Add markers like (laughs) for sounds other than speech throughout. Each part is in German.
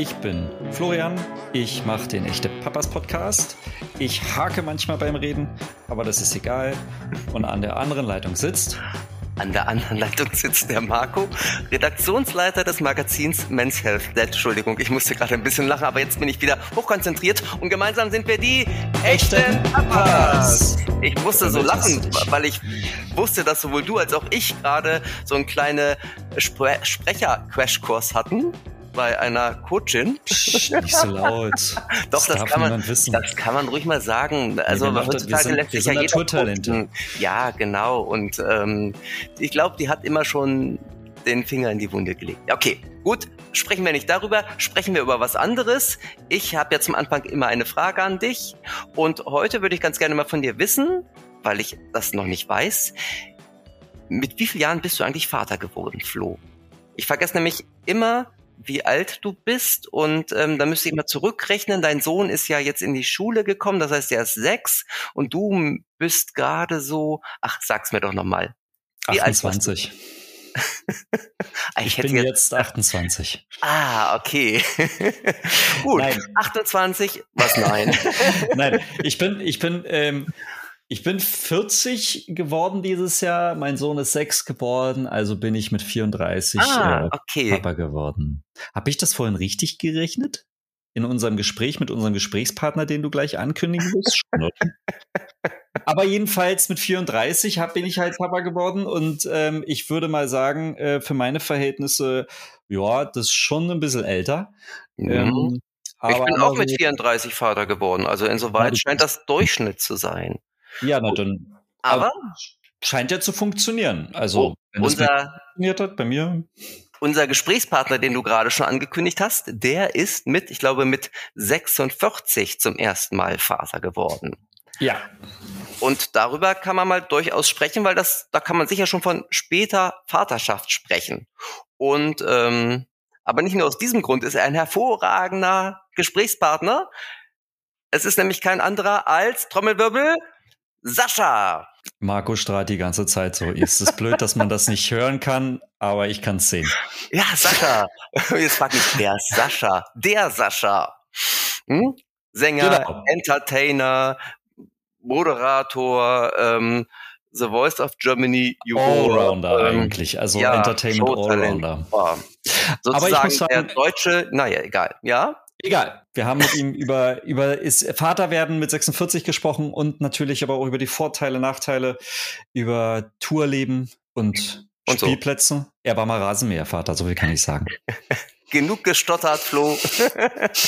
Ich bin Florian, ich mache den Echte Papas Podcast. Ich hake manchmal beim Reden, aber das ist egal. Und an der anderen Leitung sitzt. An der anderen Leitung sitzt der Marco, Redaktionsleiter des Magazins Men's Health. Entschuldigung, ich musste gerade ein bisschen lachen, aber jetzt bin ich wieder hochkonzentriert und gemeinsam sind wir die echten Papas. Ich musste so lachen, weil ich wusste, dass sowohl du als auch ich gerade so einen kleinen Spre Sprecher-Crashkurs hatten bei einer Coachin. Psst, nicht so laut. (laughs) Doch, das, das kann man, wissen. das kann man ruhig mal sagen. Also nee, heutzutage sind, lässt sich ja jeder. Ja, genau. Und ähm, ich glaube, die hat immer schon den Finger in die Wunde gelegt. Okay, gut. Sprechen wir nicht darüber, sprechen wir über was anderes. Ich habe ja zum Anfang immer eine Frage an dich. Und heute würde ich ganz gerne mal von dir wissen, weil ich das noch nicht weiß. Mit wie vielen Jahren bist du eigentlich Vater geworden, Flo? Ich vergesse nämlich immer, wie alt du bist und ähm, da müsste ich mal zurückrechnen. Dein Sohn ist ja jetzt in die Schule gekommen, das heißt, er ist sechs und du bist gerade so, ach, sag's mir doch nochmal. 28. (laughs) ich, ich bin jetzt, jetzt 28. Ah, okay. (laughs) Gut. Nein. 28, was nein? (laughs) nein, ich bin, ich bin, ähm, ich bin 40 geworden dieses Jahr. Mein Sohn ist 6 geworden, also bin ich mit 34 ah, äh, okay. Papa geworden. Habe ich das vorhin richtig gerechnet? In unserem Gespräch mit unserem Gesprächspartner, den du gleich ankündigen wirst? (laughs) Aber jedenfalls mit 34 hab, bin ich halt Papa geworden und ähm, ich würde mal sagen, äh, für meine Verhältnisse, ja, das ist schon ein bisschen älter. Mhm. Ähm, ich bin auch mit 34 Vater geworden, also insoweit scheint das Durchschnitt zu sein. Ja, na dann. Aber scheint ja zu funktionieren. Also, oh, wenn unser, funktioniert hat, bei mir. Unser Gesprächspartner, den du gerade schon angekündigt hast, der ist mit, ich glaube, mit 46 zum ersten Mal Vater geworden. Ja. Und darüber kann man mal durchaus sprechen, weil das, da kann man sicher schon von später Vaterschaft sprechen. Und ähm, aber nicht nur aus diesem Grund ist er ein hervorragender Gesprächspartner. Es ist nämlich kein anderer als Trommelwirbel Sascha. Marco strahlt die ganze Zeit so. Ist es blöd, dass man das nicht hören kann, aber ich kann es sehen. Ja, Sascha. (laughs) Jetzt frag ich, der Sascha. Der Sascha. Hm? Sänger, genau. Entertainer, Moderator, ähm, The Voice of Germany, Allrounder ähm, eigentlich, also ja, Entertainment Allrounder. Ja. Sozusagen Aber ich muss sagen, der deutsche, naja, egal, ja? Egal. Wir haben mit ihm über, über ist Vater werden mit 46 gesprochen und natürlich aber auch über die Vorteile, Nachteile, über Tourleben und, und Spielplätze. So. Er war mal Rasenmähervater, so viel kann ich sagen. (laughs) Genug gestottert, Flo.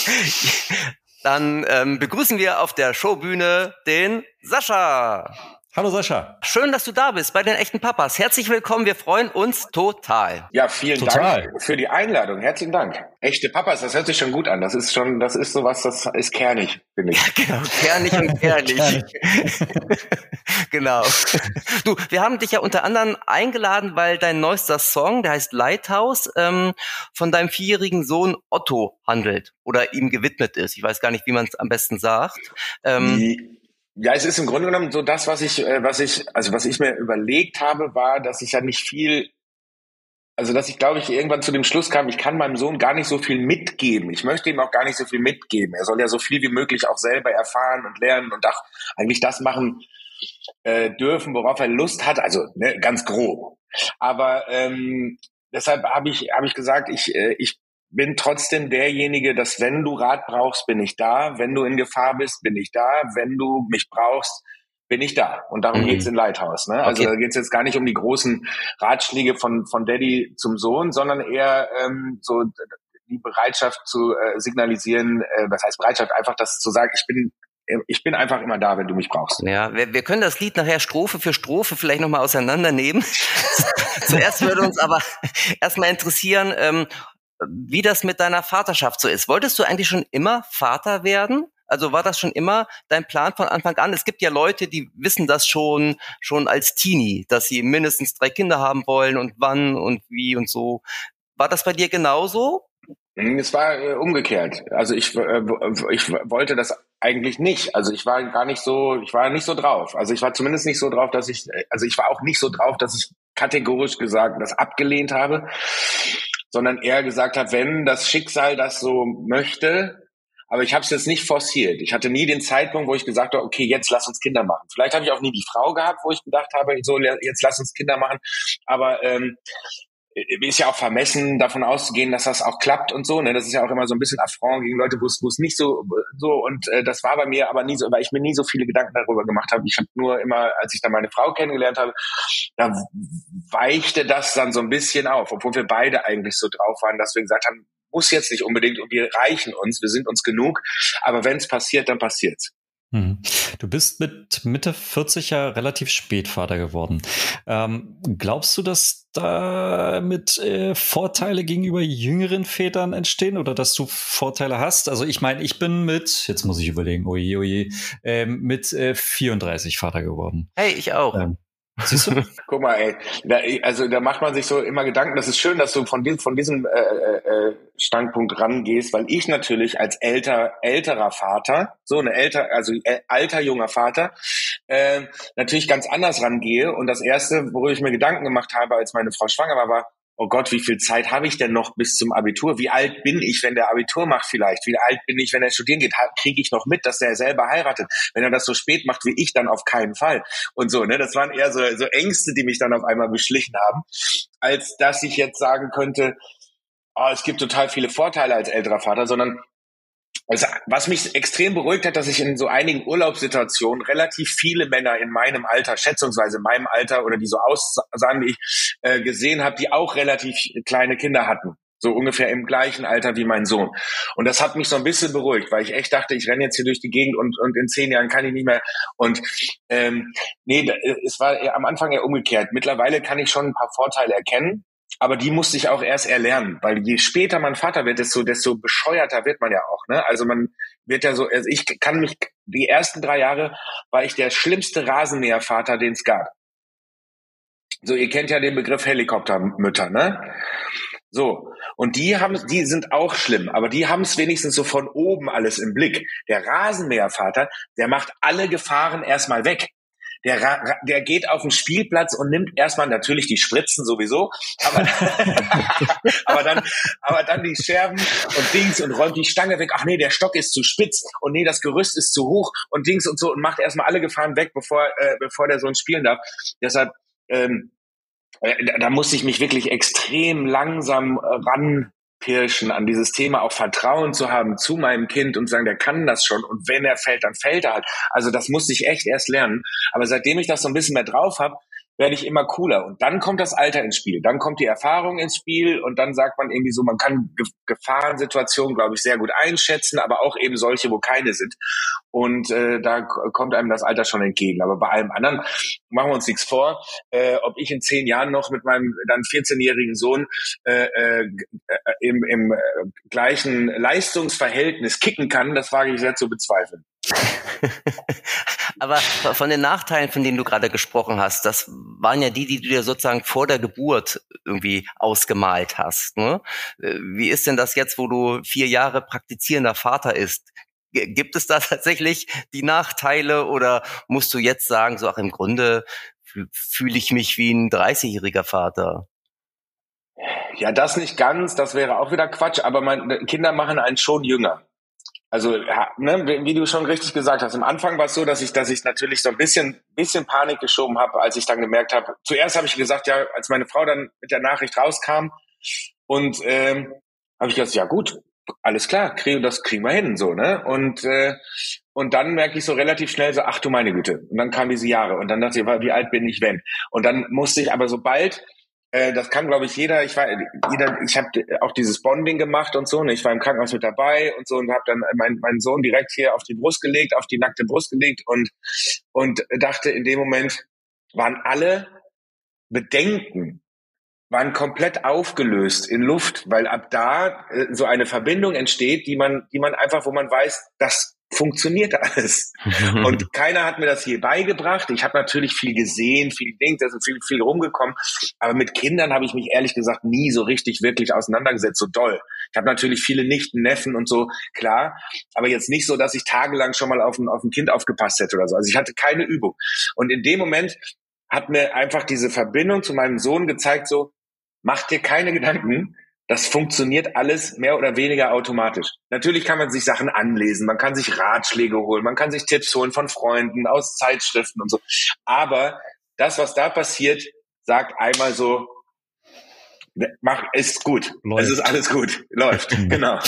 (laughs) Dann ähm, begrüßen wir auf der Showbühne den Sascha. Hallo Sascha. Schön, dass du da bist bei den echten Papas. Herzlich willkommen. Wir freuen uns total. Ja, vielen total. Dank für die Einladung. Herzlichen Dank. Echte Papas, das hört sich schon gut an. Das ist schon, das ist sowas, das ist kernig, finde ich. Ja, genau, kernig und ehrlich. (laughs) (laughs) genau. Du, wir haben dich ja unter anderem eingeladen, weil dein neuester Song, der heißt Lighthouse, ähm, von deinem vierjährigen Sohn Otto handelt oder ihm gewidmet ist. Ich weiß gar nicht, wie man es am besten sagt. Ähm, ja, es ist im Grunde genommen so das, was ich, äh, was ich, also was ich mir überlegt habe, war, dass ich ja nicht viel, also dass ich glaube ich irgendwann zu dem Schluss kam, ich kann meinem Sohn gar nicht so viel mitgeben. Ich möchte ihm auch gar nicht so viel mitgeben. Er soll ja so viel wie möglich auch selber erfahren und lernen und auch eigentlich das machen äh, dürfen, worauf er Lust hat. Also ne, ganz grob. Aber ähm, deshalb habe ich, habe ich gesagt, ich, äh, ich bin trotzdem derjenige, dass wenn du Rat brauchst, bin ich da. Wenn du in Gefahr bist, bin ich da. Wenn du mich brauchst, bin ich da. Und darum mhm. geht's in Lighthouse. Ne? Also okay. da geht's jetzt gar nicht um die großen Ratschläge von, von Daddy zum Sohn, sondern eher ähm, so die Bereitschaft zu äh, signalisieren, äh, was heißt Bereitschaft, einfach das zu sagen, ich bin ich bin einfach immer da, wenn du mich brauchst. Ja, wir, wir können das Lied nachher Strophe für Strophe vielleicht nochmal auseinandernehmen. (laughs) Zuerst würde uns aber erstmal interessieren, ähm, wie das mit deiner Vaterschaft so ist. Wolltest du eigentlich schon immer Vater werden? Also war das schon immer dein Plan von Anfang an? Es gibt ja Leute, die wissen das schon, schon als Teenie, dass sie mindestens drei Kinder haben wollen und wann und wie und so. War das bei dir genauso? Hm, es war äh, umgekehrt. Also ich, äh, ich wollte das eigentlich nicht. Also ich war gar nicht so, ich war nicht so drauf. Also ich war zumindest nicht so drauf, dass ich, also ich war auch nicht so drauf, dass ich kategorisch gesagt das abgelehnt habe sondern eher gesagt habe, wenn das Schicksal das so möchte, aber ich habe es jetzt nicht forciert. Ich hatte nie den Zeitpunkt, wo ich gesagt habe, okay, jetzt lass uns Kinder machen. Vielleicht habe ich auch nie die Frau gehabt, wo ich gedacht habe, so jetzt lass uns Kinder machen. Aber ähm, ist ja auch vermessen, davon auszugehen, dass das auch klappt und so. Ne? Das ist ja auch immer so ein bisschen Affront gegen Leute, wo es wo es nicht so so und äh, das war bei mir aber nie so, weil ich mir nie so viele Gedanken darüber gemacht habe. Ich habe nur immer, als ich dann meine Frau kennengelernt habe, da weichte das dann so ein bisschen auf, obwohl wir beide eigentlich so drauf waren, dass wir gesagt haben, muss jetzt nicht unbedingt und wir reichen uns, wir sind uns genug. Aber wenn es passiert, dann passiert's. Mhm. Du bist mit Mitte 40 ja relativ spät Vater geworden. Ähm, glaubst du, dass damit äh, Vorteile gegenüber jüngeren Vätern entstehen oder dass du Vorteile hast? Also ich meine, ich bin mit, jetzt muss ich überlegen, oje, oje, ähm, mit äh, 34 Vater geworden. Hey, ich auch. Ähm, Siehst du? (laughs) Guck mal, ey, da, also da macht man sich so immer Gedanken. Das ist schön, dass du von, diesem, von diesem äh, äh, äh, Standpunkt rangehst, weil ich natürlich als älter älterer Vater, so eine älter, also äh, alter junger Vater, äh, natürlich ganz anders rangehe. Und das erste, worüber ich mir Gedanken gemacht habe, als meine Frau schwanger war, war, oh Gott, wie viel Zeit habe ich denn noch bis zum Abitur? Wie alt bin ich, wenn der Abitur macht vielleicht? Wie alt bin ich, wenn er studieren geht? Kriege ich noch mit, dass er selber heiratet? Wenn er das so spät macht wie ich, dann auf keinen Fall. Und so, ne? Das waren eher so, so Ängste, die mich dann auf einmal beschlichen haben, als dass ich jetzt sagen könnte, oh, es gibt total viele Vorteile als älterer Vater, sondern also, was mich extrem beruhigt hat, dass ich in so einigen Urlaubssituationen relativ viele Männer in meinem Alter, schätzungsweise in meinem Alter oder die so aussahen wie ich, äh, gesehen habe, die auch relativ kleine Kinder hatten. So ungefähr im gleichen Alter wie mein Sohn. Und das hat mich so ein bisschen beruhigt, weil ich echt dachte, ich renne jetzt hier durch die Gegend und, und in zehn Jahren kann ich nicht mehr. Und ähm, nee, es war am Anfang ja umgekehrt. Mittlerweile kann ich schon ein paar Vorteile erkennen aber die musste ich auch erst erlernen, weil je später man Vater wird, desto, desto bescheuerter wird man ja auch. Ne? Also man wird ja so, also ich kann mich, die ersten drei Jahre war ich der schlimmste Rasenmähervater, den es gab. So, ihr kennt ja den Begriff Helikoptermütter, ne? So, und die haben, die sind auch schlimm, aber die haben es wenigstens so von oben alles im Blick. Der Rasenmähervater, der macht alle Gefahren erstmal weg der, der geht auf den Spielplatz und nimmt erstmal natürlich die Spritzen sowieso, aber, (laughs) aber dann, aber dann die Scherben und Dings und räumt die Stange weg. Ach nee, der Stock ist zu spitz und nee, das Gerüst ist zu hoch und Dings und so und macht erstmal alle Gefahren weg, bevor, äh, bevor der Sohn spielen darf. Deshalb, ähm, äh, da, da muss ich mich wirklich extrem langsam äh, ran Pirschen, an dieses Thema auch Vertrauen zu haben zu meinem Kind und sagen, der kann das schon und wenn er fällt, dann fällt er halt. Also das musste ich echt erst lernen. Aber seitdem ich das so ein bisschen mehr drauf habe, werde ich immer cooler. Und dann kommt das Alter ins Spiel, dann kommt die Erfahrung ins Spiel und dann sagt man irgendwie so, man kann Gefahrensituationen, glaube ich, sehr gut einschätzen, aber auch eben solche, wo keine sind. Und äh, da kommt einem das Alter schon entgegen. Aber bei allem anderen machen wir uns nichts vor. Äh, ob ich in zehn Jahren noch mit meinem dann 14-jährigen Sohn äh, äh, im, im äh, gleichen Leistungsverhältnis kicken kann, das wage ich sehr zu bezweifeln. (laughs) Aber von den Nachteilen, von denen du gerade gesprochen hast, das waren ja die, die du dir sozusagen vor der Geburt irgendwie ausgemalt hast. Ne? Wie ist denn das jetzt, wo du vier Jahre praktizierender Vater ist? Gibt es da tatsächlich die Nachteile oder musst du jetzt sagen, so ach im Grunde fühle ich mich wie ein 30-jähriger Vater? Ja, das nicht ganz, das wäre auch wieder Quatsch, aber meine Kinder machen einen schon jünger. Also, ne, wie du schon richtig gesagt hast, am Anfang war es so, dass ich, dass ich natürlich so ein bisschen, bisschen Panik geschoben habe, als ich dann gemerkt habe. Zuerst habe ich gesagt, ja, als meine Frau dann mit der Nachricht rauskam und ähm, habe ich gesagt, ja gut, alles klar, krieg, das kriegen wir hin, so ne. Und äh, und dann merke ich so relativ schnell so, ach du meine Güte. Und dann kamen diese Jahre und dann dachte ich, wie alt bin ich wenn? Und dann musste ich aber sobald das kann, glaube ich, jeder. Ich war, jeder, ich habe auch dieses Bonding gemacht und so. Und ne? ich war im Krankenhaus mit dabei und so und habe dann meinen meinen Sohn direkt hier auf die Brust gelegt, auf die nackte Brust gelegt und und dachte in dem Moment waren alle Bedenken waren komplett aufgelöst in Luft, weil ab da äh, so eine Verbindung entsteht, die man, die man einfach, wo man weiß, das funktioniert alles. (laughs) und keiner hat mir das je beigebracht. Ich habe natürlich viel gesehen, viel Dings, da sind viel, viel rumgekommen. Aber mit Kindern habe ich mich ehrlich gesagt nie so richtig wirklich auseinandergesetzt, so doll. Ich habe natürlich viele Nichten, Neffen und so, klar. Aber jetzt nicht so, dass ich tagelang schon mal auf ein, auf ein Kind aufgepasst hätte oder so. Also ich hatte keine Übung. Und in dem Moment hat mir einfach diese Verbindung zu meinem Sohn gezeigt, so, mach dir keine Gedanken, das funktioniert alles mehr oder weniger automatisch. Natürlich kann man sich Sachen anlesen, man kann sich Ratschläge holen, man kann sich Tipps holen von Freunden, aus Zeitschriften und so. Aber das, was da passiert, sagt einmal so, mach, ist gut. Läuft. Es ist alles gut. Läuft. (laughs) genau.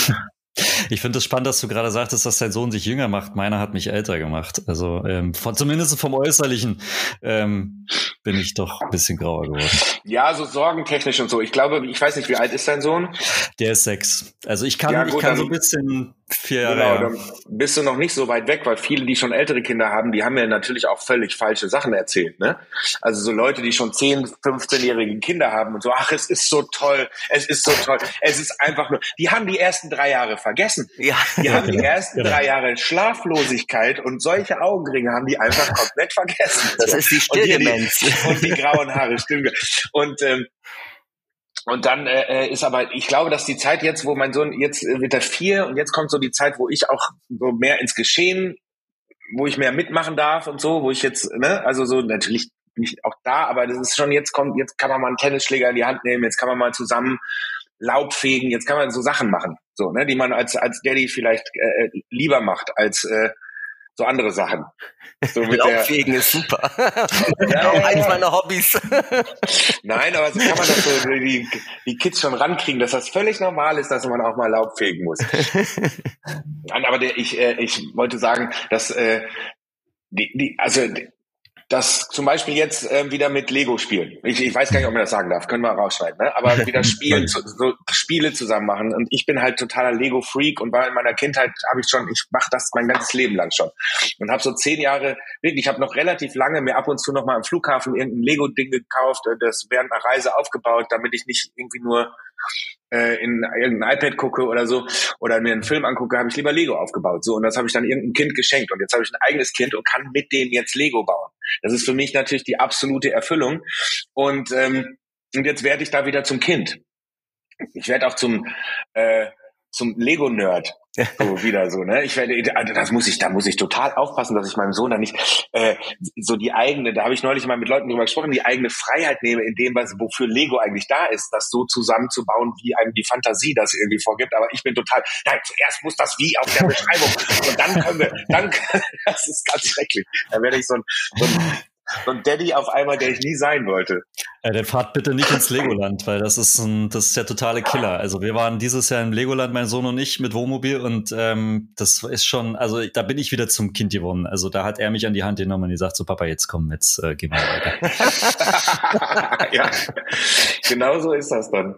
Ich finde es spannend, dass du gerade sagtest, dass dein Sohn sich jünger macht. Meiner hat mich älter gemacht. Also ähm, von, zumindest vom Äußerlichen ähm, bin ich doch ein bisschen grauer geworden. Ja, so sorgentechnisch und so. Ich glaube, ich weiß nicht, wie alt ist dein Sohn? Der ist sechs. Also ich kann, ja, gut, ich kann so ein bisschen Vier Jahre. Genau, dann bist du noch nicht so weit weg, weil viele, die schon ältere Kinder haben, die haben mir natürlich auch völlig falsche Sachen erzählt. Ne? Also so Leute, die schon 10, 15-jährige Kinder haben und so, ach, es ist so toll, es ist so toll, es ist einfach nur, die haben die ersten drei Jahre vergessen. Ja. Die haben die ersten genau. drei Jahre Schlaflosigkeit und solche Augenringe haben die einfach komplett vergessen. Das so. ist die Stilldemenz. Und, und, die grauen Haare, stimmt. Und ähm, und dann äh, äh, ist aber, ich glaube, dass die Zeit jetzt, wo mein Sohn, jetzt äh, wird er vier und jetzt kommt so die Zeit, wo ich auch so mehr ins Geschehen, wo ich mehr mitmachen darf und so, wo ich jetzt, ne, also so natürlich nicht auch da, aber das ist schon, jetzt kommt, jetzt kann man mal einen Tennisschläger in die Hand nehmen, jetzt kann man mal zusammen Laub fegen, jetzt kann man so Sachen machen, so, ne, die man als, als Daddy vielleicht äh, äh lieber macht, als äh, so andere Sachen. So (laughs) mit Laubfegen ist super. (laughs) ja, auch eins meiner Hobbys. (laughs) Nein, aber so kann man das so die, die Kids schon rankriegen, dass das völlig normal ist, dass man auch mal Laub fegen muss. Nein, aber der, ich, äh, ich wollte sagen, dass äh, die, die, also das zum Beispiel jetzt äh, wieder mit Lego spielen. Ich, ich weiß gar nicht, ob man das sagen darf, können wir rausschneiden, ne? Aber wieder (laughs) spielen, so, so Spiele zusammen machen. Und ich bin halt totaler Lego-Freak und war in meiner Kindheit, habe ich schon, ich mache das mein ganzes Leben lang schon. Und habe so zehn Jahre, wirklich, ich habe noch relativ lange mir ab und zu noch mal am Flughafen irgendein Lego-Ding gekauft, äh, das während einer Reise aufgebaut, damit ich nicht irgendwie nur äh, in irgendein iPad gucke oder so oder mir einen Film angucke, habe ich lieber Lego aufgebaut. So und das habe ich dann irgendeinem Kind geschenkt und jetzt habe ich ein eigenes Kind und kann mit dem jetzt Lego bauen. Das ist für mich natürlich die absolute Erfüllung und ähm, und jetzt werde ich da wieder zum Kind. Ich werde auch zum äh, zum Lego-Nerd. (laughs) So wieder so, ne? Ich werde, also das muss ich, da muss ich total aufpassen, dass ich meinem Sohn da nicht äh, so die eigene, da habe ich neulich mal mit Leuten drüber gesprochen, die eigene Freiheit nehme in dem, was wofür Lego eigentlich da ist, das so zusammenzubauen, wie einem die Fantasie das irgendwie vorgibt. Aber ich bin total, nein, zuerst muss das wie auf der (laughs) Beschreibung und dann können wir, dann, (laughs) das ist ganz schrecklich. Da werde ich so ein, so ein so ein Daddy auf einmal, der ich nie sein wollte. Ja, dann fahrt bitte nicht ins Legoland, weil das ist ein, das ist der totale Killer. Also wir waren dieses Jahr im Legoland, mein Sohn und ich, mit Wohnmobil und ähm, das ist schon, also da bin ich wieder zum Kind geworden. Also da hat er mich an die Hand genommen und die sagt so, Papa, jetzt komm, jetzt äh, gehen wir weiter. (laughs) ja, genau so ist das dann.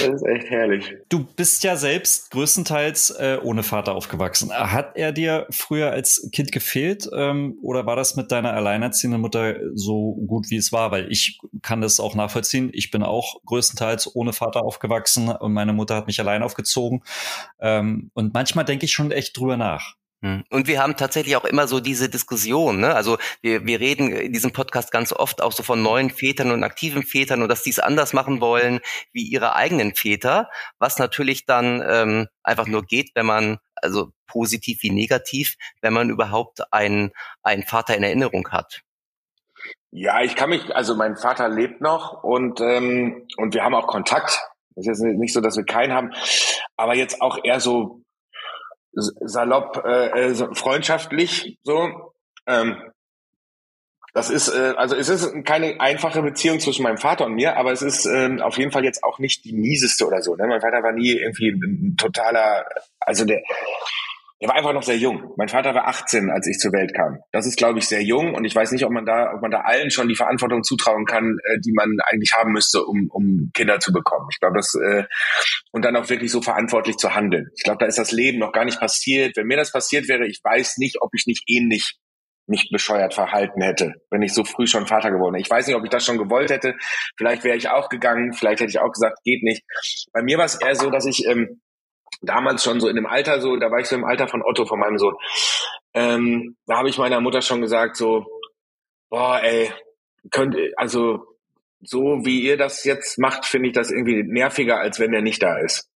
Das ist echt herrlich. Du bist ja selbst größtenteils äh, ohne Vater aufgewachsen. Hat er dir früher als Kind gefehlt ähm, oder war das mit deiner alleinerziehenden Mutter so gut, wie es war? Weil ich kann das auch nachvollziehen. Ich bin auch größtenteils ohne Vater aufgewachsen und meine Mutter hat mich allein aufgezogen. Ähm, und manchmal denke ich schon echt drüber nach. Hm. Und wir haben tatsächlich auch immer so diese Diskussion. Ne? Also wir, wir reden in diesem Podcast ganz oft auch so von neuen Vätern und aktiven Vätern und dass die es anders machen wollen wie ihre eigenen Väter, was natürlich dann ähm, einfach nur geht, wenn man, also positiv wie negativ, wenn man überhaupt einen, einen Vater in Erinnerung hat. Ja, ich kann mich, also mein Vater lebt noch und, ähm, und wir haben auch Kontakt. Es ist jetzt nicht so, dass wir keinen haben, aber jetzt auch eher so salopp äh, äh, freundschaftlich so. Ähm, das ist äh, also es ist keine einfache Beziehung zwischen meinem Vater und mir, aber es ist äh, auf jeden Fall jetzt auch nicht die mieseste oder so. Ne? Mein Vater war nie irgendwie ein totaler, also der der war einfach noch sehr jung. Mein Vater war 18, als ich zur Welt kam. Das ist, glaube ich, sehr jung und ich weiß nicht, ob man da, ob man da allen schon die Verantwortung zutrauen kann, äh, die man eigentlich haben müsste, um, um Kinder zu bekommen. Ich glaube, das äh, und dann auch wirklich so verantwortlich zu handeln. Ich glaube, da ist das Leben noch gar nicht passiert. Wenn mir das passiert wäre, ich weiß nicht, ob ich nicht ähnlich mich bescheuert verhalten hätte, wenn ich so früh schon Vater geworden wäre. Ich weiß nicht, ob ich das schon gewollt hätte. Vielleicht wäre ich auch gegangen. Vielleicht hätte ich auch gesagt, geht nicht. Bei mir war es eher so, dass ich ähm, damals schon so in dem Alter, so, da war ich so im Alter von Otto, von meinem Sohn. Ähm, da habe ich meiner Mutter schon gesagt, so, boah, ey, könnt, also so wie ihr das jetzt macht, finde ich das irgendwie nerviger, als wenn der nicht da ist.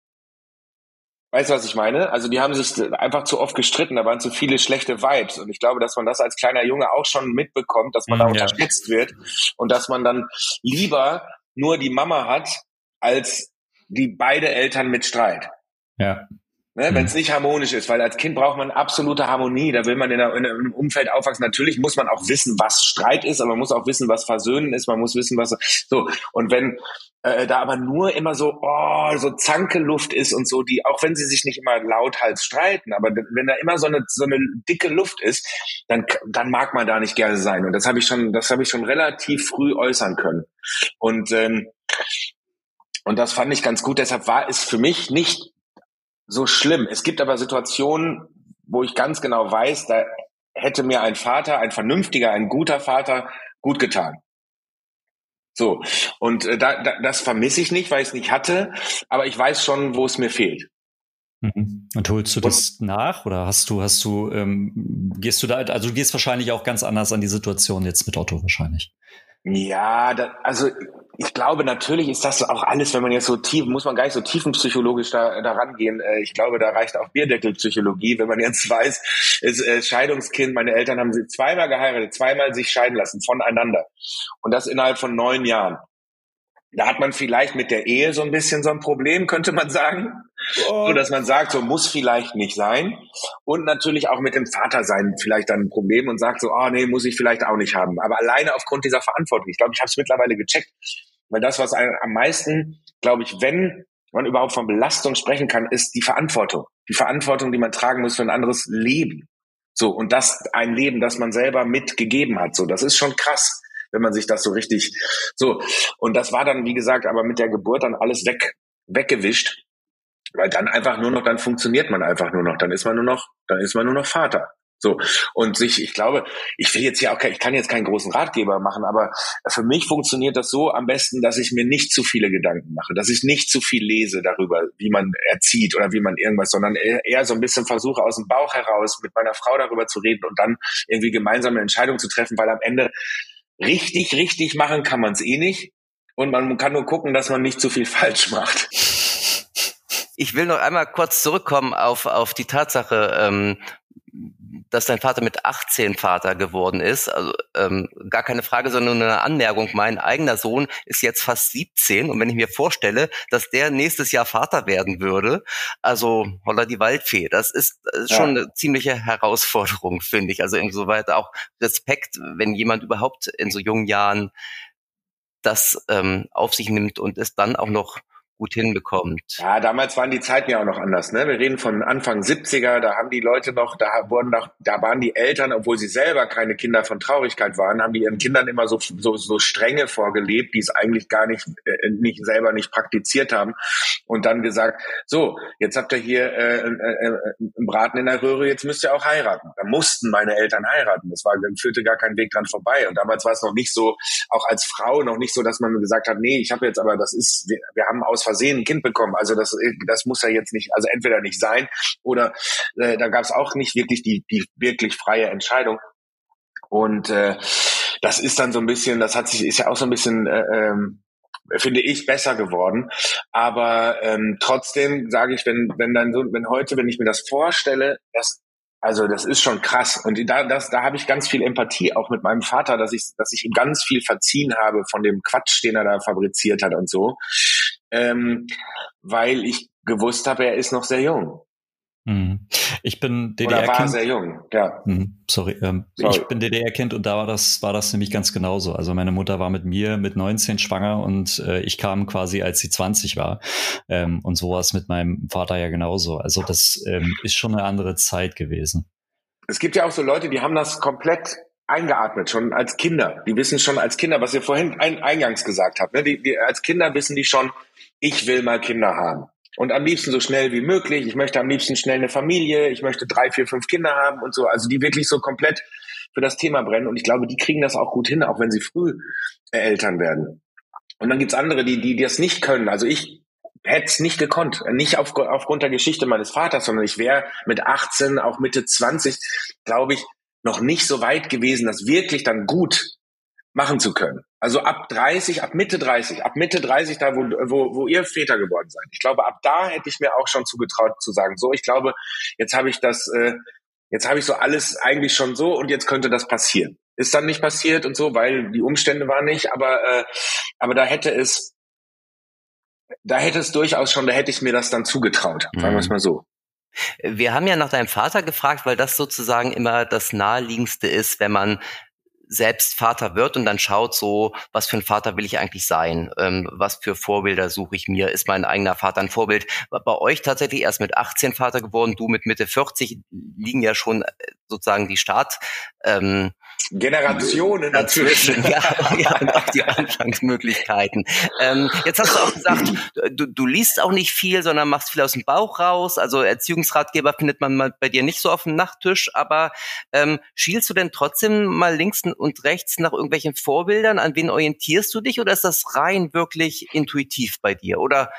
Weißt du, was ich meine? Also die haben sich einfach zu oft gestritten, da waren zu viele schlechte Vibes. Und ich glaube, dass man das als kleiner Junge auch schon mitbekommt, dass man mm, da unterstützt wird und dass man dann lieber nur die Mama hat, als die beide Eltern mit Streit. Ja. Ne, Wenn es mhm. nicht harmonisch ist, weil als Kind braucht man absolute Harmonie, da will man in, in, einem Umfeld aufwachsen. Natürlich muss man auch wissen, was Streit ist, aber man muss auch wissen, was Versöhnen ist, man muss wissen, was so. Und wenn äh, da aber nur immer so, oh, so Zanke-Luft ist und so, die, auch wenn sie sich nicht immer lauthals streiten, aber wenn da immer so eine, so eine dicke Luft ist, dann, dann mag man da nicht gerne sein. Und das habe ich schon, das habe ich schon relativ früh äußern können. Und, ähm, und das fand ich ganz gut. Deshalb war es für mich nicht so schlimm. Es gibt aber Situationen, wo ich ganz genau weiß, da hätte mir ein Vater, ein vernünftiger, ein guter Vater gut getan. So, und äh, da, da, das vermisse ich nicht, weil ich es nicht hatte, aber ich weiß schon, wo es mir fehlt. Mhm. Und holst du das und, nach oder hast du, hast du, ähm, gehst du da, also du gehst wahrscheinlich auch ganz anders an die Situation jetzt mit Otto wahrscheinlich. Ja, da, also ich glaube, natürlich ist das auch alles, wenn man jetzt so tief, muss man gar nicht so tiefenpsychologisch da, da rangehen. Äh, ich glaube, da reicht auch Bierdeckelpsychologie, wenn man jetzt (laughs) weiß, ist äh, Scheidungskind, meine Eltern haben sie zweimal geheiratet, zweimal sich scheiden lassen voneinander. Und das innerhalb von neun Jahren. Da hat man vielleicht mit der Ehe so ein bisschen so ein Problem, könnte man sagen. Oh. So dass man sagt, so muss vielleicht nicht sein. Und natürlich auch mit dem Vatersein vielleicht dann ein Problem und sagt so, oh nee, muss ich vielleicht auch nicht haben. Aber alleine aufgrund dieser Verantwortung. Ich glaube, ich habe es mittlerweile gecheckt. Weil das, was am meisten, glaube ich, wenn man überhaupt von Belastung sprechen kann, ist die Verantwortung. Die Verantwortung, die man tragen muss für ein anderes Leben. So, und das ein Leben, das man selber mitgegeben hat. So, das ist schon krass wenn man sich das so richtig so. Und das war dann, wie gesagt, aber mit der Geburt dann alles weg, weggewischt. Weil dann einfach nur noch, dann funktioniert man einfach nur noch. Dann ist man nur noch, dann ist man nur noch Vater. So. Und sich, ich glaube, ich will jetzt ja auch, ich kann jetzt keinen großen Ratgeber machen, aber für mich funktioniert das so am besten, dass ich mir nicht zu viele Gedanken mache, dass ich nicht zu viel lese darüber, wie man erzieht oder wie man irgendwas, sondern eher so ein bisschen versuche aus dem Bauch heraus mit meiner Frau darüber zu reden und dann irgendwie gemeinsame Entscheidungen zu treffen, weil am Ende richtig, richtig machen kann man es eh nicht. Und man kann nur gucken, dass man nicht zu viel (laughs) falsch macht. Ich will noch einmal kurz zurückkommen auf, auf die Tatsache, ähm, dass dein Vater mit 18 Vater geworden ist. Also ähm, gar keine Frage, sondern eine Anmerkung. Mein eigener Sohn ist jetzt fast 17 und wenn ich mir vorstelle, dass der nächstes Jahr Vater werden würde, also holla die Waldfee, das ist, das ist ja. schon eine ziemliche Herausforderung, finde ich. Also insoweit auch Respekt, wenn jemand überhaupt in so jungen Jahren das ähm, auf sich nimmt und es dann auch noch gut hinbekommt. Ja, damals waren die Zeiten ja auch noch anders. Ne? Wir reden von Anfang 70er, da haben die Leute noch, da wurden noch, da waren die Eltern, obwohl sie selber keine Kinder von Traurigkeit waren, haben die ihren Kindern immer so so, so strenge vorgelebt, die es eigentlich gar nicht, äh, nicht selber nicht praktiziert haben und dann gesagt, so, jetzt habt ihr hier äh, äh, äh, einen Braten in der Röhre, jetzt müsst ihr auch heiraten. Da mussten meine Eltern heiraten. Das war, führte gar kein Weg dran vorbei. Und damals war es noch nicht so, auch als Frau noch nicht so, dass man gesagt hat, nee, ich habe jetzt aber, das ist, wir, wir haben aus Versehen ein Kind bekommen. Also das, das muss ja jetzt nicht, also entweder nicht sein oder äh, da gab es auch nicht wirklich die, die wirklich freie Entscheidung. Und äh, das ist dann so ein bisschen, das hat sich, ist ja auch so ein bisschen, äh, ähm, finde ich, besser geworden. Aber ähm, trotzdem sage ich, wenn, wenn dann so, wenn heute, wenn ich mir das vorstelle, dass also das ist schon krass. Und da, das, da habe ich ganz viel Empathie auch mit meinem Vater, dass ich, dass ich ihm ganz viel verziehen habe von dem Quatsch, den er da fabriziert hat und so ähm, weil ich gewusst habe, er ist noch sehr jung. Mhm. Ich bin DDR-Kind. war sehr jung, ja. Mhm, sorry, ähm, sorry, ich bin DDR-Kind und da war das, war das nämlich ganz genauso. Also meine Mutter war mit mir mit 19 schwanger und äh, ich kam quasi, als sie 20 war. Ähm, und so war es mit meinem Vater ja genauso. Also das ähm, ist schon eine andere Zeit gewesen. Es gibt ja auch so Leute, die haben das komplett eingeatmet, schon als Kinder. Die wissen schon als Kinder, was ihr vorhin ein, eingangs gesagt habt. Ne? Die, die, als Kinder wissen die schon, ich will mal Kinder haben. Und am liebsten so schnell wie möglich. Ich möchte am liebsten schnell eine Familie. Ich möchte drei, vier, fünf Kinder haben und so. Also die wirklich so komplett für das Thema brennen. Und ich glaube, die kriegen das auch gut hin, auch wenn sie früh äh, Eltern werden. Und dann gibt's andere, die, die, die das nicht können. Also ich hätte es nicht gekonnt. Nicht auf, aufgrund der Geschichte meines Vaters, sondern ich wäre mit 18, auch Mitte 20, glaube ich, noch nicht so weit gewesen, das wirklich dann gut machen zu können. Also ab 30, ab Mitte 30, ab Mitte 30, da wo, wo, wo ihr Väter geworden seid. Ich glaube, ab da hätte ich mir auch schon zugetraut zu sagen, so, ich glaube, jetzt habe ich das, äh, jetzt habe ich so alles eigentlich schon so und jetzt könnte das passieren. Ist dann nicht passiert und so, weil die Umstände waren nicht, aber, äh, aber da hätte es da hätte es durchaus schon, da hätte ich mir das dann zugetraut, sagen wir es mhm. mal so. Wir haben ja nach deinem Vater gefragt, weil das sozusagen immer das naheliegendste ist, wenn man selbst Vater wird und dann schaut so, was für ein Vater will ich eigentlich sein? Ähm, was für Vorbilder suche ich mir? Ist mein eigener Vater ein Vorbild? Bei euch tatsächlich erst mit 18 Vater geworden, du mit Mitte 40 liegen ja schon sozusagen die Start. Ähm, Generationen dazwischen. ja, (laughs) ja, und auch die Anfangsmöglichkeiten. Ähm, jetzt hast du auch gesagt, (clears throat) du, du liest auch nicht viel, sondern machst viel aus dem Bauch raus. Also Erziehungsratgeber findet man mal bei dir nicht so auf dem Nachttisch, aber ähm, schielst du denn trotzdem mal links und rechts nach irgendwelchen Vorbildern? An wen orientierst du dich oder ist das rein wirklich intuitiv bei dir? Oder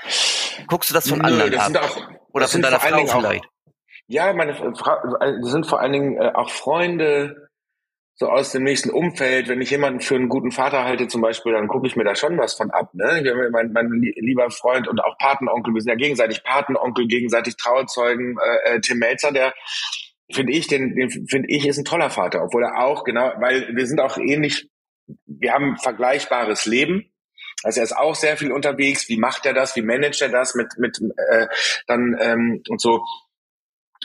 guckst du das von Nö, anderen das ab? Auch, oder von deiner Frau vielleicht? Auch, ja, meine Frau, äh, sind vor allen Dingen äh, auch Freunde, so aus dem nächsten Umfeld, wenn ich jemanden für einen guten Vater halte zum Beispiel, dann gucke ich mir da schon was von ab. Ne? Mein, mein lieber Freund und auch Patenonkel, wir sind ja gegenseitig Patenonkel, gegenseitig Trauzeugen. Äh, äh, Tim Melzer, der finde ich, den, den finde ich, ist ein toller Vater, obwohl er auch, genau, weil wir sind auch ähnlich, wir haben vergleichbares Leben. Also er ist auch sehr viel unterwegs. Wie macht er das? Wie managt er das mit mit äh, dann ähm, und so?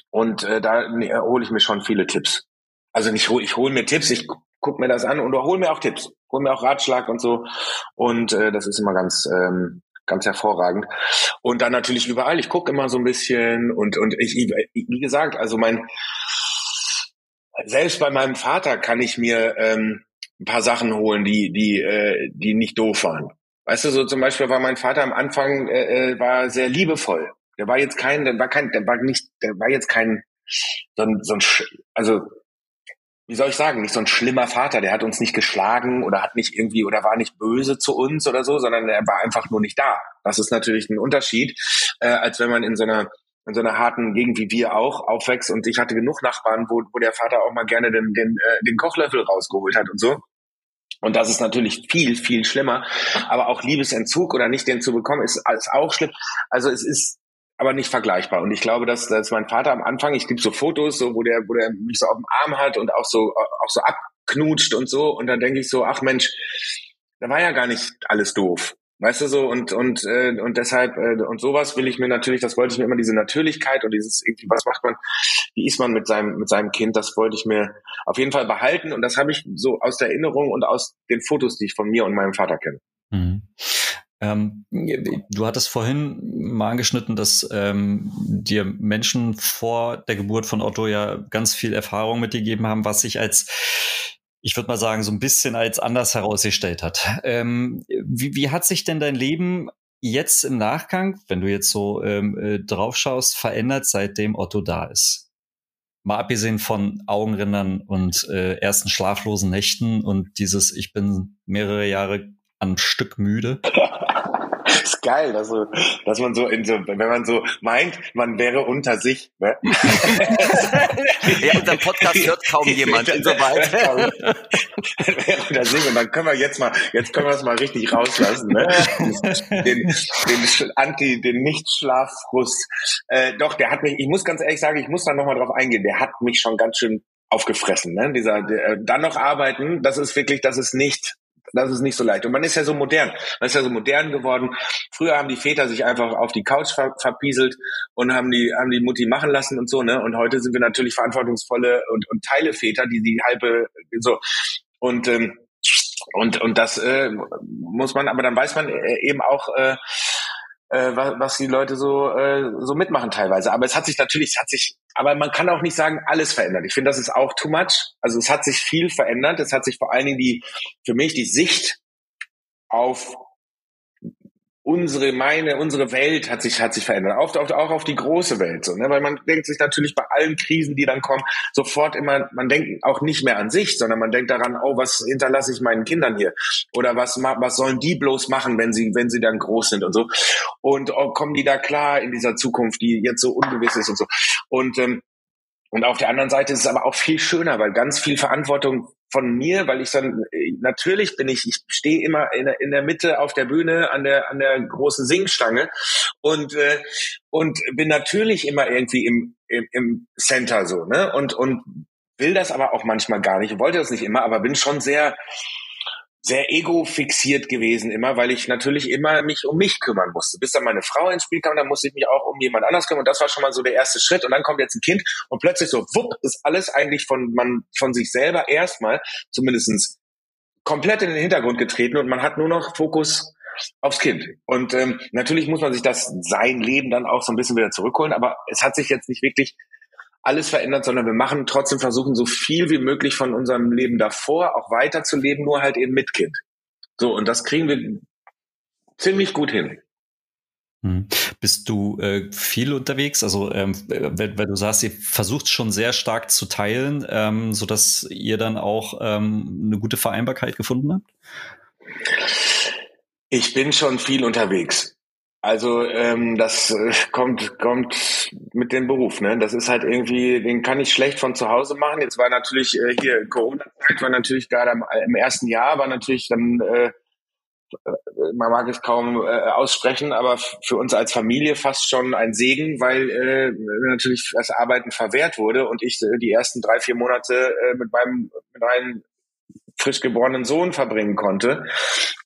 Und äh, da nee, hole ich mir schon viele Tipps. Also nicht, ich hole mir Tipps, ich guck mir das an und hole mir auch Tipps, hole mir auch Ratschlag und so. Und äh, das ist immer ganz, ähm, ganz hervorragend. Und dann natürlich überall. Ich gucke immer so ein bisschen und und ich, wie gesagt, also mein selbst bei meinem Vater kann ich mir ähm, ein paar Sachen holen, die die äh, die nicht doof waren. Weißt du, so zum Beispiel war mein Vater am Anfang äh, äh war sehr liebevoll. Der war jetzt kein, der war kein, der war nicht, der war jetzt kein so ein, so ein also wie soll ich sagen, nicht so ein schlimmer Vater, der hat uns nicht geschlagen oder hat nicht irgendwie oder war nicht böse zu uns oder so, sondern er war einfach nur nicht da. Das ist natürlich ein Unterschied, äh, als wenn man in so einer in so einer harten Gegend wie wir auch aufwächst und ich hatte genug Nachbarn, wo, wo der Vater auch mal gerne den, den, äh, den Kochlöffel rausgeholt hat und so. Und das ist natürlich viel, viel schlimmer. Aber auch Liebesentzug oder nicht den zu bekommen, ist, ist auch schlimm. Also es ist aber nicht vergleichbar. Und ich glaube, dass, dass mein Vater am Anfang, ich gibt so Fotos, so, wo der, wo der mich so auf dem Arm hat und auch so, auch so abknutscht und so. Und dann denke ich so, ach Mensch, da war ja gar nicht alles doof. Weißt du so und und äh, und deshalb äh, und sowas will ich mir natürlich, das wollte ich mir immer diese Natürlichkeit und dieses irgendwie was macht man, wie ist man mit seinem mit seinem Kind, das wollte ich mir auf jeden Fall behalten und das habe ich so aus der Erinnerung und aus den Fotos, die ich von mir und meinem Vater kenne. Mhm. Ähm, du hattest vorhin mal angeschnitten, dass ähm, dir Menschen vor der Geburt von Otto ja ganz viel Erfahrung mitgegeben haben, was sich als ich würde mal sagen, so ein bisschen als anders herausgestellt hat. Ähm, wie, wie hat sich denn dein Leben jetzt im Nachgang, wenn du jetzt so ähm, äh, drauf schaust, verändert, seitdem Otto da ist? Mal abgesehen von Augenrindern und äh, ersten schlaflosen Nächten und dieses, ich bin mehrere Jahre am Stück müde. (laughs) ist geil, dass, so, dass man so in so, wenn man so meint, man wäre unter sich. Ne? (laughs) ja, unseren Podcast hört kaum jemand, insoweit. (laughs) wäre unter sich und dann können wir jetzt mal, jetzt können wir es mal richtig rauslassen, ne? Den, den Anti, den Nichtschlaffrust. Äh, doch, der hat mich, ich muss ganz ehrlich sagen, ich muss da nochmal drauf eingehen, der hat mich schon ganz schön aufgefressen, ne? Dieser, der, äh, dann noch arbeiten, das ist wirklich, das ist nicht das ist nicht so leicht. Und man ist ja so modern. Man ist ja so modern geworden. Früher haben die Väter sich einfach auf die Couch ver verpieselt und haben die, haben die Mutti machen lassen und so, ne? Und heute sind wir natürlich verantwortungsvolle und, und Teile Väter, die die halbe, so. Und, ähm, und, und das äh, muss man, aber dann weiß man äh, eben auch, äh, äh, was, was die Leute so, äh, so mitmachen teilweise. Aber es hat sich natürlich, es hat sich, aber man kann auch nicht sagen, alles verändert. Ich finde, das ist auch too much. Also es hat sich viel verändert. Es hat sich vor allen Dingen die, für mich die Sicht auf unsere, meine, unsere Welt hat sich, hat sich verändert. Auch, auch, auch auf die große Welt, so, ne? Weil man denkt sich natürlich bei allen Krisen, die dann kommen, sofort immer, man denkt auch nicht mehr an sich, sondern man denkt daran, oh, was hinterlasse ich meinen Kindern hier? Oder was, was sollen die bloß machen, wenn sie, wenn sie dann groß sind und so? Und oh, kommen die da klar in dieser Zukunft, die jetzt so ungewiss ist und so? Und, ähm, und auf der anderen Seite ist es aber auch viel schöner, weil ganz viel Verantwortung von mir, weil ich dann natürlich bin ich, ich stehe immer in der, in der Mitte auf der Bühne an der an der großen Singstange und äh, und bin natürlich immer irgendwie im, im im Center so ne? Und und will das aber auch manchmal gar nicht, wollte das nicht immer, aber bin schon sehr sehr ego-fixiert gewesen immer, weil ich natürlich immer mich um mich kümmern musste. Bis dann meine Frau ins Spiel kam, dann musste ich mich auch um jemand anders kümmern. Und das war schon mal so der erste Schritt. Und dann kommt jetzt ein Kind und plötzlich so, wupp, ist alles eigentlich von, man, von sich selber erstmal zumindestens komplett in den Hintergrund getreten und man hat nur noch Fokus aufs Kind. Und ähm, natürlich muss man sich das sein Leben dann auch so ein bisschen wieder zurückholen, aber es hat sich jetzt nicht wirklich alles verändert, sondern wir machen trotzdem versuchen, so viel wie möglich von unserem Leben davor auch weiterzuleben, nur halt eben mit Kind. So, und das kriegen wir ziemlich gut hin. Hm. Bist du äh, viel unterwegs? Also, ähm, weil, weil, du sagst, ihr versucht schon sehr stark zu teilen, ähm, so dass ihr dann auch ähm, eine gute Vereinbarkeit gefunden habt? Ich bin schon viel unterwegs. Also ähm, das äh, kommt kommt mit dem Beruf, ne? Das ist halt irgendwie, den kann ich schlecht von zu Hause machen. Jetzt war natürlich äh, hier Corona-Zeit, war natürlich gerade im, im, ersten Jahr, war natürlich dann, äh, man mag es kaum äh, aussprechen, aber für uns als Familie fast schon ein Segen, weil äh, natürlich das Arbeiten verwehrt wurde und ich äh, die ersten drei vier Monate äh, mit meinem mit meinem frisch geborenen Sohn verbringen konnte.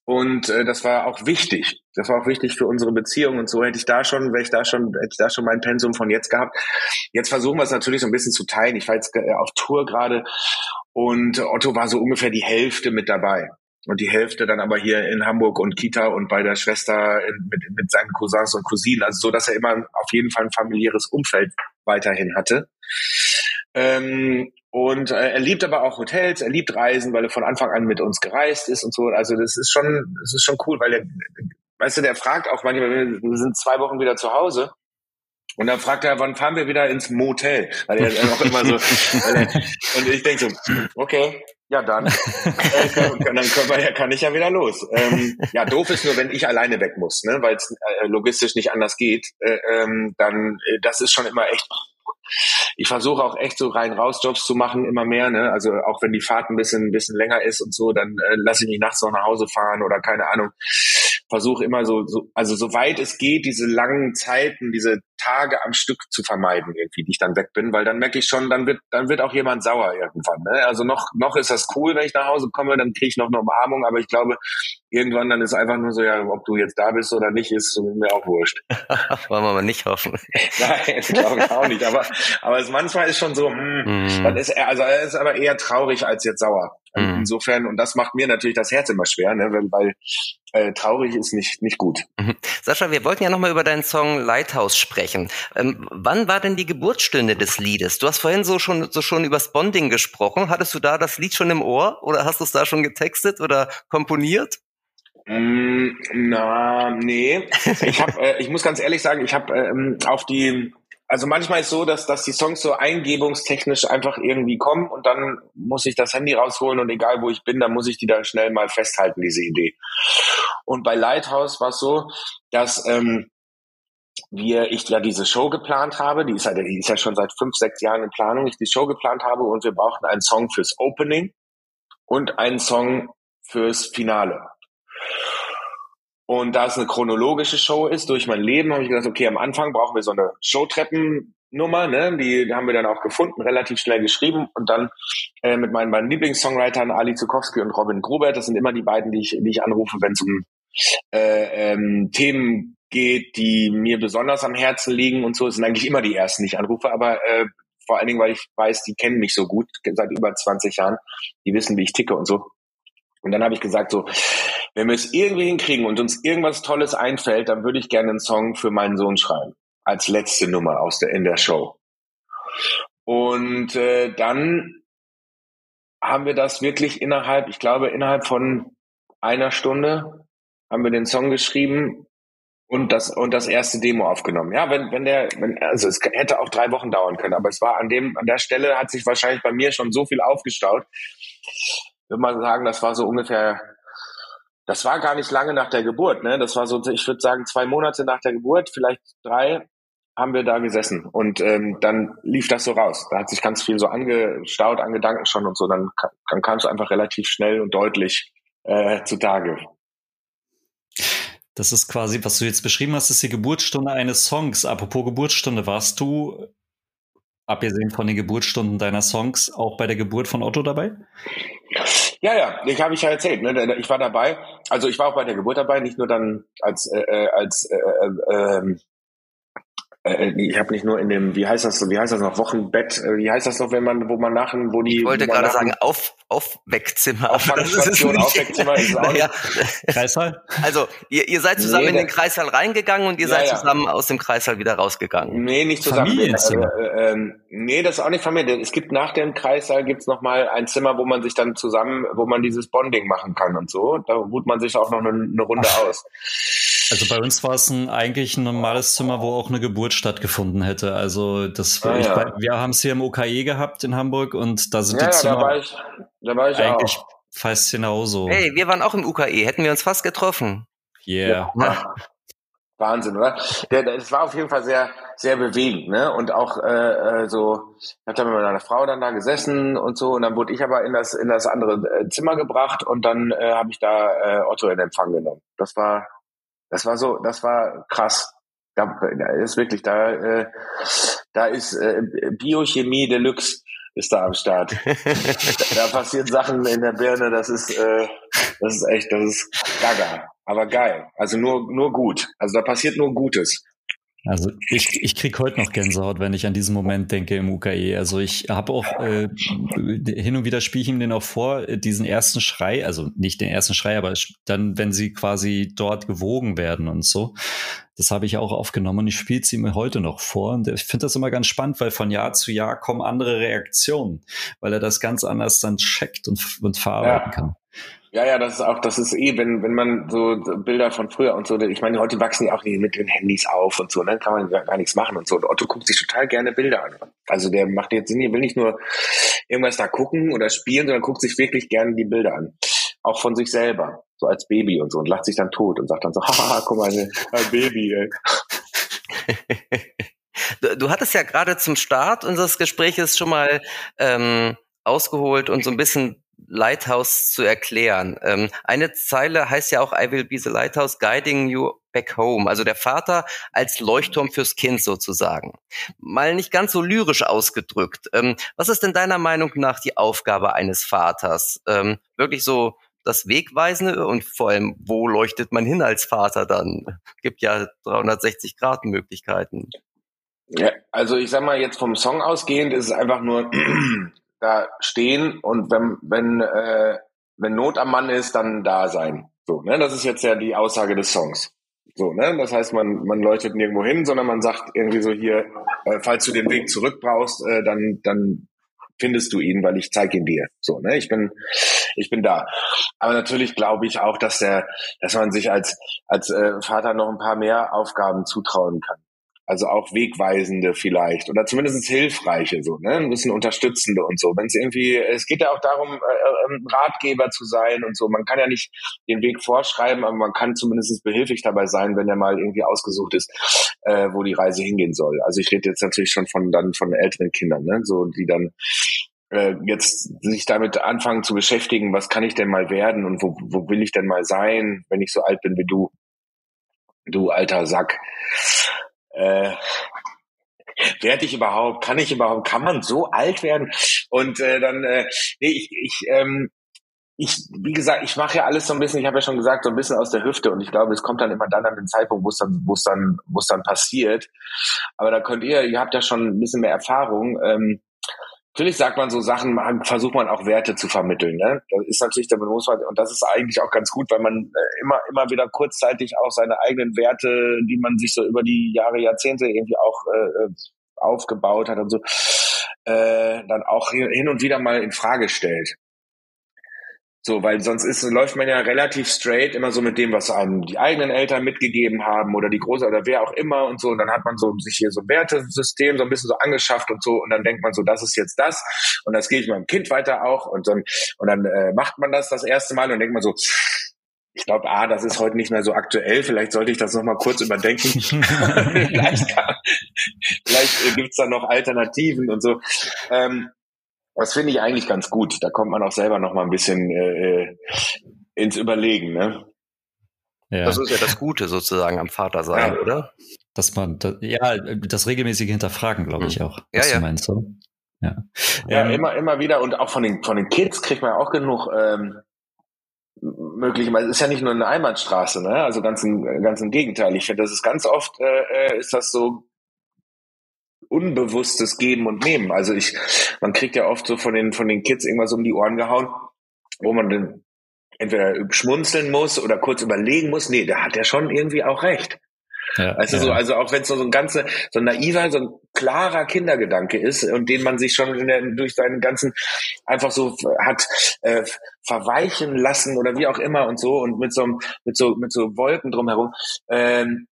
Und äh, das war auch wichtig. Das war auch wichtig für unsere Beziehung. Und so hätte ich da schon, wäre ich da schon, hätte ich da schon mein Pensum von jetzt gehabt. Jetzt versuchen wir es natürlich so ein bisschen zu teilen. Ich war jetzt äh, auf Tour gerade und Otto war so ungefähr die Hälfte mit dabei. Und die Hälfte dann aber hier in Hamburg und Kita und bei der Schwester mit, mit seinen Cousins und Cousinen. Also so, dass er immer auf jeden Fall ein familiäres Umfeld weiterhin hatte. Ähm, und äh, er liebt aber auch Hotels, er liebt Reisen, weil er von Anfang an mit uns gereist ist und so. Also das ist schon, das ist schon cool, weil er, weißt du, der fragt auch manchmal, wir sind zwei Wochen wieder zu Hause. Und dann fragt er, wann fahren wir wieder ins Motel? Weil er auch immer so, er, und ich denke so, okay, ja dann, äh, dann können wir, kann ich ja wieder los. Ähm, ja, doof ist nur, wenn ich alleine weg muss, ne, weil es äh, logistisch nicht anders geht. Äh, ähm, dann, äh, das ist schon immer echt ich versuche auch echt so rein raus Jobs zu machen, immer mehr. Ne? Also auch wenn die Fahrt ein bisschen, ein bisschen länger ist und so, dann äh, lasse ich mich nachts noch nach Hause fahren oder keine Ahnung. Versuche immer so, so, also soweit es geht, diese langen Zeiten, diese Tage am Stück zu vermeiden, irgendwie, die ich dann weg bin, weil dann merke ich schon, dann wird, dann wird auch jemand sauer irgendwann. Ne? Also noch, noch ist das cool, wenn ich nach Hause komme, dann kriege ich noch eine Umarmung, aber ich glaube, irgendwann dann ist einfach nur so, ja, ob du jetzt da bist oder nicht, ist mir auch wurscht. (laughs) Wollen wir mal nicht hoffen. (laughs) Nein, glaube ich auch nicht. Aber, aber es manchmal ist schon so, hm, mm. dann ist er, also er ist aber eher traurig als jetzt sauer. Mm. Insofern, und das macht mir natürlich das Herz immer schwer, ne, weil, weil äh, traurig ist nicht, nicht gut. Mhm. Sascha, wir wollten ja nochmal über deinen Song Lighthouse sprechen. Ähm, wann war denn die Geburtsstunde des Liedes? Du hast vorhin so schon, so schon über Bonding gesprochen. Hattest du da das Lied schon im Ohr oder hast du es da schon getextet oder komponiert? Mm, na, nee. Ich hab, äh, ich muss ganz ehrlich sagen, ich habe ähm, auf die also manchmal ist so, dass, dass die Songs so eingebungstechnisch einfach irgendwie kommen und dann muss ich das Handy rausholen und egal wo ich bin, dann muss ich die dann schnell mal festhalten, diese Idee. Und bei Lighthouse war es so, dass ähm, wir, ich ja diese Show geplant habe, die ist, ja, die ist ja schon seit fünf, sechs Jahren in Planung, ich die Show geplant habe und wir brauchten einen Song fürs Opening und einen Song fürs Finale. Und da es eine chronologische Show ist, durch mein Leben, habe ich gesagt, okay, am Anfang brauchen wir so eine Showtreppennummer, ne? Die haben wir dann auch gefunden, relativ schnell geschrieben und dann äh, mit meinen beiden Lieblingssongwritern Ali Zukowski und Robin Grubert, das sind immer die beiden, die ich, die ich anrufe, wenn es um äh, ähm, Themen geht, die mir besonders am Herzen liegen und so. Sind eigentlich immer die ersten, die ich anrufe, aber äh, vor allen Dingen, weil ich weiß, die kennen mich so gut seit über 20 Jahren, die wissen, wie ich ticke und so. Und dann habe ich gesagt, so, wenn wir es irgendwie hinkriegen und uns irgendwas Tolles einfällt, dann würde ich gerne einen Song für meinen Sohn schreiben. Als letzte Nummer aus der, in der Show. Und äh, dann haben wir das wirklich innerhalb, ich glaube, innerhalb von einer Stunde haben wir den Song geschrieben und das und das erste Demo aufgenommen. Ja, wenn wenn der wenn, also es hätte auch drei Wochen dauern können, aber es war an dem an der Stelle hat sich wahrscheinlich bei mir schon so viel aufgestaut, würde mal sagen, das war so ungefähr, das war gar nicht lange nach der Geburt, ne? Das war so, ich würde sagen, zwei Monate nach der Geburt, vielleicht drei, haben wir da gesessen und ähm, dann lief das so raus. Da hat sich ganz viel so angestaut an Gedanken schon und so. Dann, dann kam es einfach relativ schnell und deutlich äh, zutage. Das ist quasi, was du jetzt beschrieben hast, ist die Geburtsstunde eines Songs. Apropos Geburtsstunde, warst du, abgesehen von den Geburtsstunden deiner Songs, auch bei der Geburt von Otto dabei? Ja, ja, ich habe ich ja erzählt. Ne? Ich war dabei. Also ich war auch bei der Geburt dabei, nicht nur dann als äh, äh als äh, äh, ähm, äh, ich habe nicht nur in dem, wie heißt das, wie heißt das noch, Wochenbett, äh, wie heißt das noch, wenn man, wo man nach, wo die. Ich wollte gerade sagen, auf, Aufweckzimmer. Aufweckzimmer, Aufweckzimmer (laughs) ist auch naja. Kreißsaal? Also, ihr, ihr seid zusammen nee, in den Kreissaal reingegangen und ihr ja, seid zusammen ja. aus dem Kreissaal wieder rausgegangen. Nee, nicht zusammen. Familienzimmer. Äh, äh, nee, das ist auch nicht Familie. Es gibt nach dem Kreissaal gibt's noch mal ein Zimmer, wo man sich dann zusammen, wo man dieses Bonding machen kann und so. Da ruht man sich auch noch eine, eine Runde Ach. aus. Also bei uns war es ein, eigentlich ein normales Zimmer, wo auch eine Geburt stattgefunden hätte. Also das ah, ich, ja. wir haben es hier im OKE gehabt in Hamburg und da sind ja, die Zimmer da war ich, da war ich eigentlich auch. fast genauso. Hey, wir waren auch im UKE, hätten wir uns fast getroffen. Yeah. Ja. (laughs) Wahnsinn, oder? Der, das war auf jeden Fall sehr, sehr bewegend, ne? Und auch äh, äh so, ich habe dann mit meiner Frau dann da gesessen und so, und dann wurde ich aber in das in das andere äh, Zimmer gebracht und dann äh, habe ich da äh, Otto in Empfang genommen. Das war das war so, das war krass. Da, da ist wirklich, da, äh, da ist äh, Biochemie Deluxe ist da am Start. (laughs) da, passieren Sachen in der Birne, das ist, äh, das ist echt, das ist gaga, aber geil. Also nur, nur gut. Also da passiert nur Gutes. Also ich, ich krieg heute noch Gänsehaut, wenn ich an diesen Moment denke im UKE. Also ich habe auch äh, hin und wieder spiele ich ihm den auch vor, diesen ersten Schrei, also nicht den ersten Schrei, aber dann, wenn sie quasi dort gewogen werden und so. Das habe ich auch aufgenommen und ich spiele sie mir heute noch vor. Und ich finde das immer ganz spannend, weil von Jahr zu Jahr kommen andere Reaktionen, weil er das ganz anders dann checkt und, und verarbeiten ja. kann. Ja, ja, das ist auch, das ist eh, wenn, wenn man so Bilder von früher und so, ich meine, heute wachsen die auch mit den Handys auf und so, dann ne, kann man gar, nichts machen und so. Und Otto guckt sich total gerne Bilder an. Also der macht jetzt Sinn, will nicht nur irgendwas da gucken oder spielen, sondern guckt sich wirklich gerne die Bilder an. Auch von sich selber, so als Baby und so und lacht sich dann tot und sagt dann so, (laughs) haha, guck mal, ein Baby, ey. (laughs) Du, du hattest ja gerade zum Start unseres Gespräches schon mal ähm, ausgeholt und so ein bisschen Lighthouse zu erklären. Ähm, eine Zeile heißt ja auch I will be the lighthouse guiding you back home. Also der Vater als Leuchtturm fürs Kind sozusagen. Mal nicht ganz so lyrisch ausgedrückt. Ähm, was ist denn deiner Meinung nach die Aufgabe eines Vaters? Ähm, wirklich so das Wegweisende und vor allem, wo leuchtet man hin als Vater dann? (laughs) Gibt ja 360 Grad Möglichkeiten. Ja, also ich sag mal jetzt vom Song ausgehend ist es einfach nur da stehen und wenn, wenn, äh, wenn Not am Mann ist, dann da sein. So, ne? Das ist jetzt ja die Aussage des Songs. So, ne? Das heißt, man, man leuchtet nirgendwo hin, sondern man sagt irgendwie so hier, äh, falls du den Weg zurück brauchst, äh, dann, dann findest du ihn, weil ich zeige ihn dir. So, ne? Ich bin, ich bin da. Aber natürlich glaube ich auch, dass der, dass man sich als als äh, Vater noch ein paar mehr Aufgaben zutrauen kann. Also auch wegweisende vielleicht oder zumindest hilfreiche, so, ne? Ein bisschen unterstützende und so. Wenn es irgendwie, es geht ja auch darum, äh, ähm, Ratgeber zu sein und so. Man kann ja nicht den Weg vorschreiben, aber man kann zumindest behilflich dabei sein, wenn er mal irgendwie ausgesucht ist, äh, wo die Reise hingehen soll. Also ich rede jetzt natürlich schon von dann von älteren Kindern, ne? So, die dann äh, jetzt sich damit anfangen zu beschäftigen, was kann ich denn mal werden und wo, wo will ich denn mal sein, wenn ich so alt bin wie du, du alter Sack äh, werde ich überhaupt, kann ich überhaupt, kann man so alt werden? Und äh, dann, äh, nee, ich, ich, ähm, ich, wie gesagt, ich mache ja alles so ein bisschen, ich habe ja schon gesagt, so ein bisschen aus der Hüfte und ich glaube, es kommt dann immer dann an den Zeitpunkt, wo es dann, wo es dann, wo es dann passiert. Aber da könnt ihr, ihr habt ja schon ein bisschen mehr Erfahrung. Ähm, Natürlich sagt man so Sachen, man, versucht man auch Werte zu vermitteln. Ne? Das ist natürlich der man, und das ist eigentlich auch ganz gut, weil man äh, immer, immer wieder kurzzeitig auch seine eigenen Werte, die man sich so über die Jahre, Jahrzehnte irgendwie auch äh, äh aufgebaut hat und so, äh, dann auch hin und wieder mal in Frage stellt. So, weil sonst ist, läuft man ja relativ straight immer so mit dem, was einem die eigenen Eltern mitgegeben haben oder die Große oder wer auch immer und so. Und dann hat man so sich hier so ein Wertesystem so ein bisschen so angeschafft und so. Und dann denkt man so, das ist jetzt das. Und das gehe ich meinem Kind weiter auch. Und dann, und dann äh, macht man das das erste Mal und denkt man so, ich glaube, ah, das ist heute nicht mehr so aktuell. Vielleicht sollte ich das nochmal kurz überdenken. (laughs) (laughs) vielleicht vielleicht gibt's da noch Alternativen und so. Ähm, das finde ich eigentlich ganz gut. Da kommt man auch selber noch mal ein bisschen äh, äh ins Überlegen, ne? Ja. Das ist ja das Gute sozusagen am Vater sein, ja. oder? Dass man, da, ja, das regelmäßige Hinterfragen, glaube ich hm. auch. Ja, ja. Du meinst, so? Ja, ja ähm, immer, immer wieder und auch von den, von den Kids kriegt man auch genug ähm, möglicherweise. Es ist ja nicht nur eine Einbahnstraße, ne? Also ganz im, ganz im Gegenteil. Ich finde, das ist ganz oft äh, äh ist das so unbewusstes Geben und Nehmen. Also ich, man kriegt ja oft so von den von den Kids irgendwas um die Ohren gehauen, wo man dann entweder schmunzeln muss oder kurz überlegen muss. Nee, da hat er schon irgendwie auch recht. Ja, also ja. so, also auch wenn es so ein ganze, so ein naiver, so ein klarer Kindergedanke ist und den man sich schon der, durch seinen ganzen einfach so hat äh, verweichen lassen oder wie auch immer und so und mit so mit so mit so Wolken drumherum. Ähm,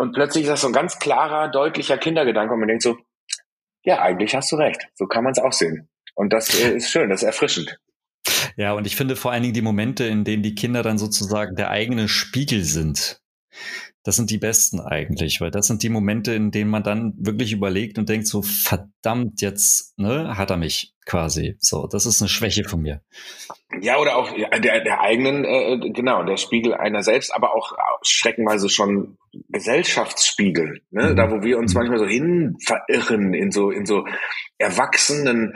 und plötzlich ist das so ein ganz klarer, deutlicher Kindergedanke und man denkt so, ja, eigentlich hast du recht. So kann man es auch sehen. Und das äh, ist schön, das ist erfrischend. Ja, und ich finde vor allen Dingen die Momente, in denen die Kinder dann sozusagen der eigene Spiegel sind. Das sind die besten eigentlich, weil das sind die Momente, in denen man dann wirklich überlegt und denkt so, verdammt, jetzt ne, hat er mich quasi. So, das ist eine Schwäche von mir. Ja, oder auch der, der eigenen, äh, genau, der Spiegel einer selbst, aber auch streckenweise schon Gesellschaftsspiegel, ne? Mhm. da wo wir uns mhm. manchmal so hin verirren in so, in so erwachsenen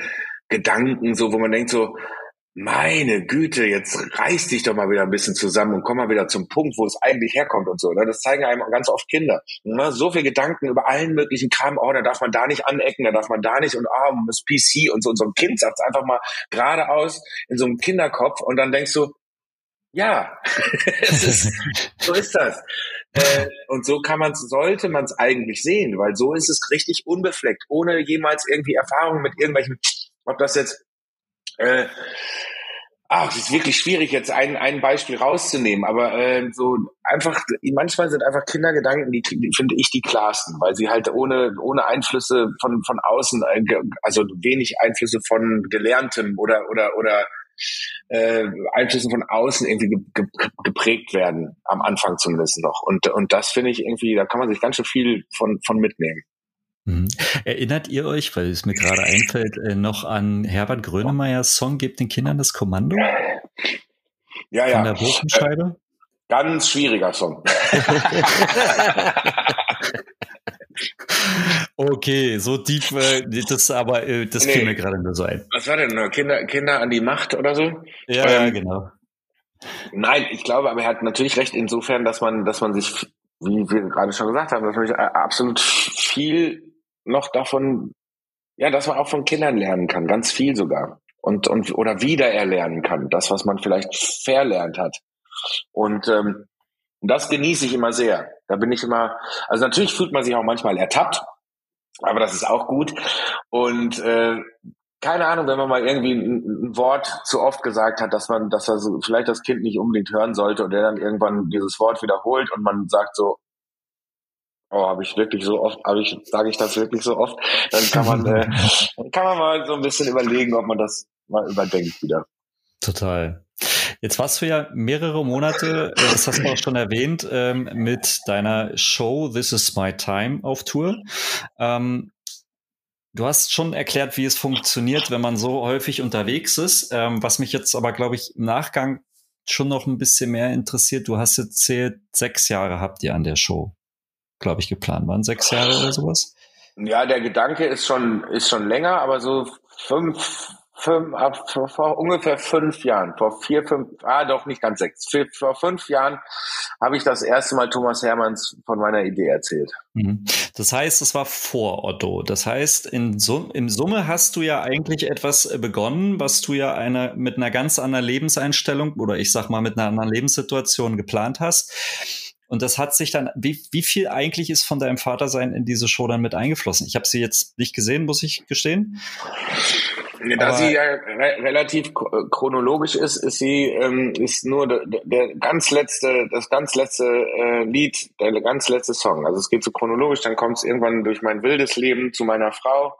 Gedanken, so wo man denkt so, meine Güte, jetzt reiß dich doch mal wieder ein bisschen zusammen und komm mal wieder zum Punkt, wo es eigentlich herkommt und so. Ne? Das zeigen einem ganz oft Kinder. Ne? So viel Gedanken über allen möglichen Kram, oh, da darf man da nicht anecken, da darf man da nicht und ah, oh, das PC und so. Und so ein Kind sagt einfach mal geradeaus in so einem Kinderkopf und dann denkst du, ja, (laughs) ist, so ist das. Äh, und so kann man sollte man es eigentlich sehen, weil so ist es richtig unbefleckt, ohne jemals irgendwie Erfahrung mit irgendwelchen, ob das jetzt äh, ach, es ist wirklich schwierig, jetzt ein, ein Beispiel rauszunehmen, aber äh, so einfach, manchmal sind einfach Kindergedanken, die, die finde ich die klarsten, weil sie halt ohne, ohne Einflüsse von, von außen, äh, also wenig Einflüsse von Gelerntem oder, oder, oder äh, Einflüssen von außen irgendwie ge, ge, geprägt werden, am Anfang zumindest noch. Und, und das finde ich irgendwie, da kann man sich ganz schön viel von, von mitnehmen. Mhm. Erinnert ihr euch, weil es mir gerade einfällt, äh, noch an Herbert Grönemeyers Song Gebt den Kindern das Kommando? Ja, ja. Von der Bogenscheibe? Ganz schwieriger Song. (laughs) okay, so tief, äh, das aber, äh, das nee. fiel mir gerade nur so ein. Was war denn? Kinder, Kinder an die Macht oder so? Ja, ähm, ja, genau. Nein, ich glaube, aber er hat natürlich recht insofern, dass man, dass man sich, wie wir gerade schon gesagt haben, dass man sich absolut viel noch davon, ja, dass man auch von Kindern lernen kann, ganz viel sogar. Und, und oder wieder erlernen kann, das, was man vielleicht verlernt hat. Und ähm, das genieße ich immer sehr. Da bin ich immer, also natürlich fühlt man sich auch manchmal ertappt, aber das ist auch gut. Und äh, keine Ahnung, wenn man mal irgendwie ein, ein, Wort zu oft gesagt hat, dass man, dass er so, vielleicht das Kind nicht unbedingt hören sollte und der dann irgendwann dieses Wort wiederholt und man sagt so, oh, habe ich wirklich so oft, habe ich, sage ich das wirklich so oft, dann kann man, äh, (laughs) kann man mal so ein bisschen überlegen, ob man das mal überdenkt wieder. Total. Jetzt warst du ja mehrere Monate, äh, das hast du auch schon erwähnt, ähm, mit deiner Show This is My Time auf Tour. Ähm, du hast schon erklärt, wie es funktioniert, wenn man so häufig unterwegs ist. Ähm, was mich jetzt aber, glaube ich, im Nachgang schon noch ein bisschen mehr interessiert. Du hast erzählt, sechs Jahre habt ihr an der Show glaube ich, geplant waren. Sechs Jahre oder sowas? Ja, der Gedanke ist schon, ist schon länger, aber so fünf, fünf, ab, vor, vor ungefähr fünf Jahren, vor vier, fünf, ah, doch nicht ganz sechs, vier, vor fünf Jahren habe ich das erste Mal Thomas Hermanns von meiner Idee erzählt. Mhm. Das heißt, es war vor Otto. Das heißt, in Sum im Summe hast du ja eigentlich etwas äh, begonnen, was du ja eine, mit einer ganz anderen Lebenseinstellung oder ich sag mal mit einer anderen Lebenssituation geplant hast und das hat sich dann, wie, wie viel eigentlich ist von deinem Vatersein in diese Show dann mit eingeflossen? Ich habe sie jetzt nicht gesehen, muss ich gestehen. Da Aber sie ja re relativ chronologisch ist, ist sie ähm, ist nur der, der ganz letzte, das ganz letzte äh, Lied, der ganz letzte Song. Also es geht so chronologisch, dann kommt es irgendwann durch mein wildes Leben zu meiner Frau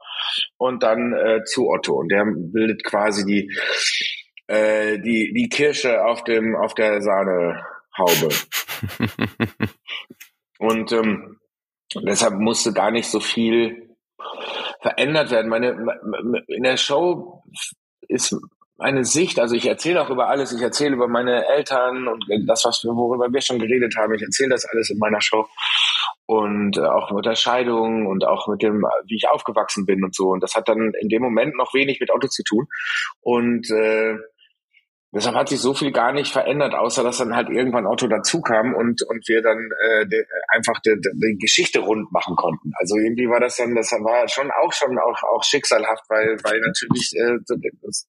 und dann äh, zu Otto. Und der bildet quasi die äh, die die Kirsche auf dem auf der Sahne Haube. (laughs) und ähm, deshalb musste gar nicht so viel verändert werden. Meine in der Show ist meine Sicht, also ich erzähle auch über alles, ich erzähle über meine Eltern und das, was wir, worüber wir schon geredet haben, ich erzähle das alles in meiner Show und äh, auch mit der Scheidung und auch mit dem, wie ich aufgewachsen bin und so. Und das hat dann in dem Moment noch wenig mit Auto zu tun. Und äh, deshalb hat sich so viel gar nicht verändert, außer dass dann halt irgendwann Auto dazu kam und, und wir dann äh, de, einfach die, die Geschichte rund machen konnten. Also irgendwie war das dann, das war schon auch schon auch, auch schicksalhaft, weil, weil natürlich äh, das,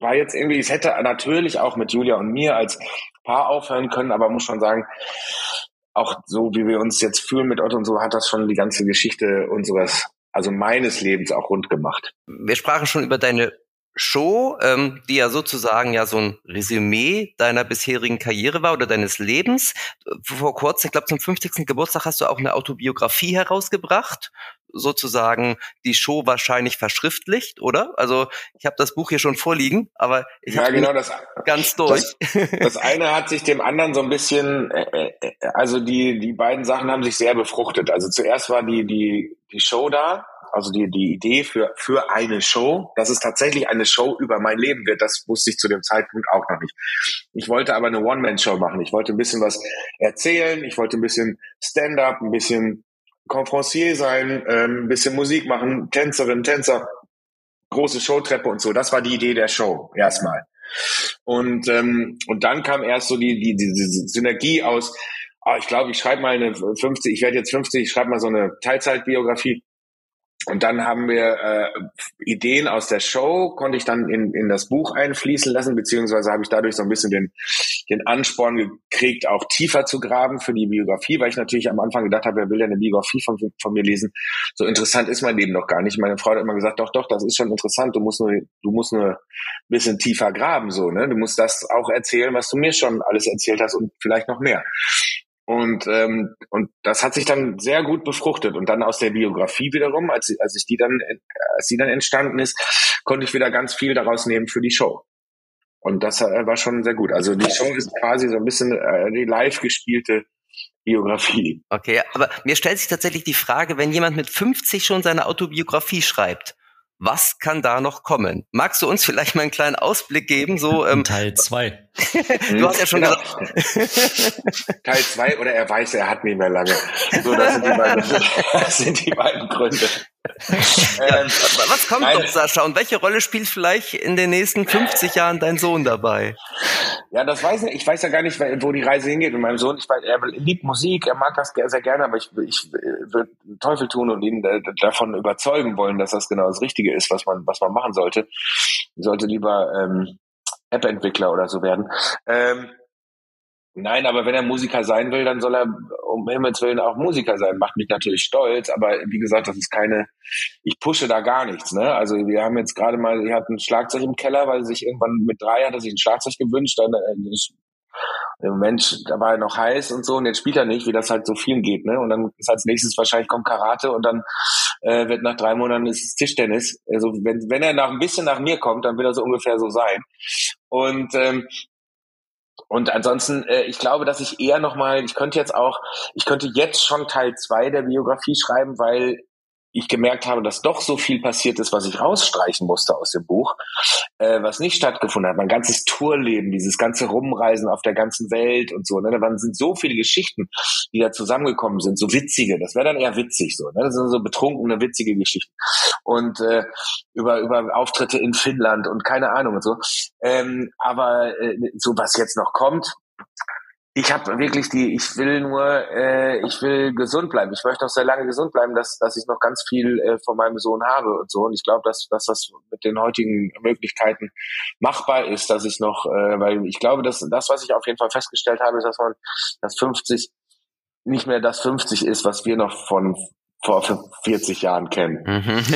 war jetzt irgendwie, es hätte natürlich auch mit Julia und mir als Paar aufhören können, aber muss schon sagen, auch so wie wir uns jetzt fühlen mit Otto und so, hat das schon die ganze Geschichte unseres, also meines Lebens auch rund gemacht. Wir sprachen schon über deine Show, ähm, die ja sozusagen ja so ein Resümee deiner bisherigen Karriere war oder deines Lebens. Vor kurzem, ich glaube zum 50. Geburtstag hast du auch eine Autobiografie herausgebracht, sozusagen die Show wahrscheinlich verschriftlicht, oder? Also ich habe das Buch hier schon vorliegen, aber ich ja, habe genau, das, ganz durch. Das, das, eine hat sich dem anderen so ein bisschen, äh, äh, also die die beiden Sachen haben sich sehr befruchtet. Also zuerst war die die die Show da also die, die Idee für, für eine Show, dass es tatsächlich eine Show über mein Leben wird, das wusste ich zu dem Zeitpunkt auch noch nicht. Ich wollte aber eine One-Man-Show machen. Ich wollte ein bisschen was erzählen. Ich wollte ein bisschen Stand-up, ein bisschen Conferencier sein, ähm, ein bisschen Musik machen, Tänzerin, Tänzer, große Showtreppe und so. Das war die Idee der Show erstmal. Und, ähm, und dann kam erst so die, die, die, die Synergie aus, ah, ich glaube, ich schreibe mal eine 50, ich werde jetzt 50, ich schreibe mal so eine Teilzeitbiografie und dann haben wir äh, Ideen aus der Show, konnte ich dann in, in das Buch einfließen lassen, beziehungsweise habe ich dadurch so ein bisschen den, den Ansporn gekriegt, auch tiefer zu graben für die Biografie, weil ich natürlich am Anfang gedacht habe, wer will denn eine Biografie von, von mir lesen? So interessant ist mein Leben doch gar nicht. Meine Frau hat immer gesagt, doch, doch, das ist schon interessant, du musst nur, du musst nur ein bisschen tiefer graben, so, ne? Du musst das auch erzählen, was du mir schon alles erzählt hast und vielleicht noch mehr. Und, ähm, und das hat sich dann sehr gut befruchtet. Und dann aus der Biografie wiederum, als, als ich die dann, als die dann entstanden ist, konnte ich wieder ganz viel daraus nehmen für die Show. Und das äh, war schon sehr gut. Also die Show ist quasi so ein bisschen äh, die live gespielte Biografie. Okay, aber mir stellt sich tatsächlich die Frage, wenn jemand mit 50 schon seine Autobiografie schreibt, was kann da noch kommen? Magst du uns vielleicht mal einen kleinen Ausblick geben? So (laughs) ähm, Teil zwei. (laughs) du hast ja schon genau. gesagt. (laughs) Teil zwei oder er weiß, er hat nicht mehr lange. So, das sind die beiden, das sind die beiden Gründe. Ähm, was kommt nein. noch, Sascha? Und welche Rolle spielt vielleicht in den nächsten 50 Jahren dein Sohn dabei? Ja, das weiß ich. Ich weiß ja gar nicht, wo die Reise hingeht mit meinem Sohn. Ich weiß, er liebt Musik, er mag das sehr gerne, aber ich, ich würde Teufel tun und ihn äh, davon überzeugen wollen, dass das genau das Richtige ist, was man, was man machen sollte. Ich sollte lieber ähm, App-Entwickler oder so werden. Ähm, Nein, aber wenn er Musiker sein will, dann soll er um Himmels Willen auch Musiker sein. Macht mich natürlich stolz, aber wie gesagt, das ist keine, ich pushe da gar nichts. Ne? Also wir haben jetzt gerade mal, er hat ein Schlagzeug im Keller, weil sich irgendwann mit drei hat er sich ein Schlagzeug gewünscht. Dann äh, ist, im Moment, da war er noch heiß und so und jetzt spielt er nicht, wie das halt so vielen geht. Ne? Und dann ist als nächstes wahrscheinlich kommt Karate und dann äh, wird nach drei Monaten ist es Tischtennis. Also wenn, wenn er nach ein bisschen nach mir kommt, dann wird er so ungefähr so sein. Und ähm, und ansonsten, äh, ich glaube, dass ich eher nochmal, ich könnte jetzt auch, ich könnte jetzt schon Teil zwei der Biografie schreiben, weil ich gemerkt habe, dass doch so viel passiert ist, was ich rausstreichen musste aus dem Buch, äh, was nicht stattgefunden hat. Mein ganzes Tourleben, dieses ganze Rumreisen auf der ganzen Welt und so. Ne? Da waren, sind so viele Geschichten, die da zusammengekommen sind, so witzige. Das wäre dann eher witzig so. Ne? Das sind so betrunkene, witzige Geschichten. Und äh, über, über Auftritte in Finnland und keine Ahnung und so. Ähm, aber äh, so was jetzt noch kommt, ich habe wirklich die, ich will nur, äh, ich will gesund bleiben. Ich möchte auch sehr lange gesund bleiben, dass, dass ich noch ganz viel äh, von meinem Sohn habe und so. Und ich glaube, dass, dass das mit den heutigen Möglichkeiten machbar ist, dass ich noch, äh, weil ich glaube, dass das, was ich auf jeden Fall festgestellt habe, ist, dass man das 50 nicht mehr das 50 ist, was wir noch von vor 40 Jahren kennen. Mhm. (laughs)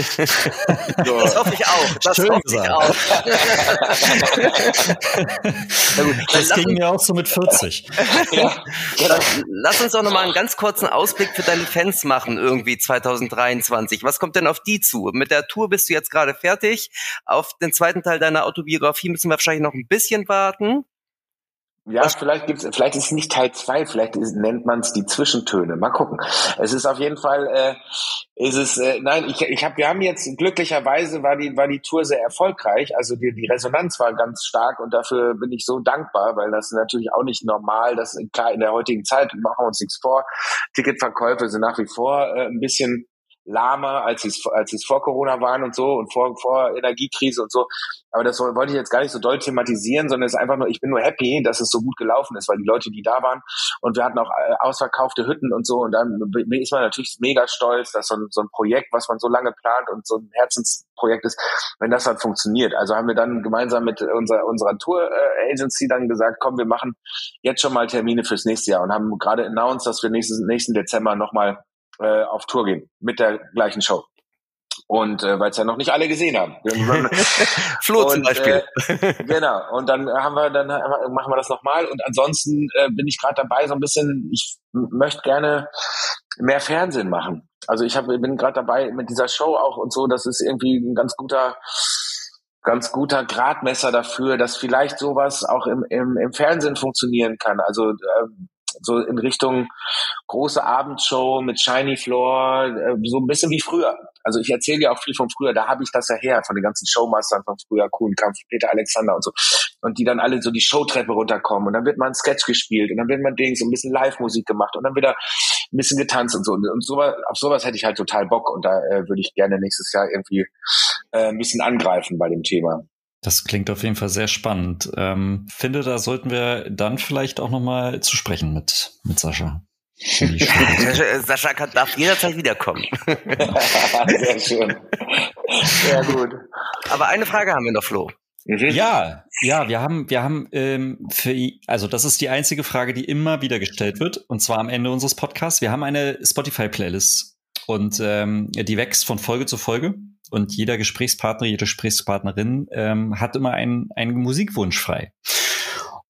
So. Das hoffe ich auch. Das Schön hoffe ich auch. gut, (laughs) das ging mir auch so mit 40. (laughs) ja. ja lass uns doch nochmal einen ganz kurzen Ausblick für deine Fans machen, irgendwie 2023. Was kommt denn auf die zu? Mit der Tour bist du jetzt gerade fertig. Auf den zweiten Teil deiner Autobiografie müssen wir wahrscheinlich noch ein bisschen warten. Ja, vielleicht gibt's, vielleicht ist es nicht Teil zwei, vielleicht ist, nennt man es die Zwischentöne. Mal gucken. Es ist auf jeden Fall, äh, ist es, äh, nein, ich, ich habe, wir haben jetzt glücklicherweise war die war die Tour sehr erfolgreich. Also die, die Resonanz war ganz stark und dafür bin ich so dankbar, weil das ist natürlich auch nicht normal. Das klar in der heutigen Zeit machen wir uns nichts vor. Ticketverkäufe sind nach wie vor äh, ein bisschen lahmer, als sie es als es vor Corona waren und so und vor vor Energiekrise und so. Aber das wollte ich jetzt gar nicht so doll thematisieren, sondern es ist einfach nur, ich bin nur happy, dass es so gut gelaufen ist, weil die Leute, die da waren und wir hatten auch äh, ausverkaufte Hütten und so und dann ist man natürlich mega stolz, dass so ein, so ein Projekt, was man so lange plant und so ein Herzensprojekt ist, wenn das halt funktioniert. Also haben wir dann gemeinsam mit unserer unserer Tour Agency dann gesagt, komm, wir machen jetzt schon mal Termine fürs nächste Jahr und haben gerade announced, dass wir nächsten nächsten Dezember nochmal äh, auf Tour gehen mit der gleichen Show. Und äh, weil es ja noch nicht alle gesehen haben. (laughs) Flo zum Beispiel. Äh, (laughs) genau. Und dann haben wir, dann machen wir das nochmal. Und ansonsten äh, bin ich gerade dabei, so ein bisschen, ich möchte gerne mehr Fernsehen machen. Also ich hab, bin gerade dabei mit dieser Show auch und so, das ist irgendwie ein ganz guter ganz guter Gradmesser dafür, dass vielleicht sowas auch im, im, im Fernsehen funktionieren kann. Also ähm, so in Richtung große Abendshow mit Shiny Floor, äh, so ein bisschen wie früher. Also ich erzähle ja auch viel von früher, da habe ich das ja her, von den ganzen Showmastern von früher, Kuhnkampf, Peter Alexander und so. Und die dann alle so die Showtreppe runterkommen und dann wird mal ein Sketch gespielt und dann wird man Dings, so ein bisschen Live-Musik gemacht und dann wieder ein bisschen getanzt und so. Und sowas, auf sowas hätte ich halt total Bock und da äh, würde ich gerne nächstes Jahr irgendwie äh, ein bisschen angreifen bei dem Thema. Das klingt auf jeden Fall sehr spannend. Ähm, finde, da sollten wir dann vielleicht auch nochmal zu sprechen mit, mit (laughs) Sascha. Sascha kann, darf jederzeit wiederkommen. (laughs) sehr schön. Sehr gut. Aber eine Frage haben wir noch, Flo. Mhm. Ja, ja, wir haben, wir haben ähm, für, also das ist die einzige Frage, die immer wieder gestellt wird, und zwar am Ende unseres Podcasts. Wir haben eine Spotify-Playlist und ähm, die wächst von Folge zu Folge und jeder Gesprächspartner, jede Gesprächspartnerin ähm, hat immer einen, einen Musikwunsch frei.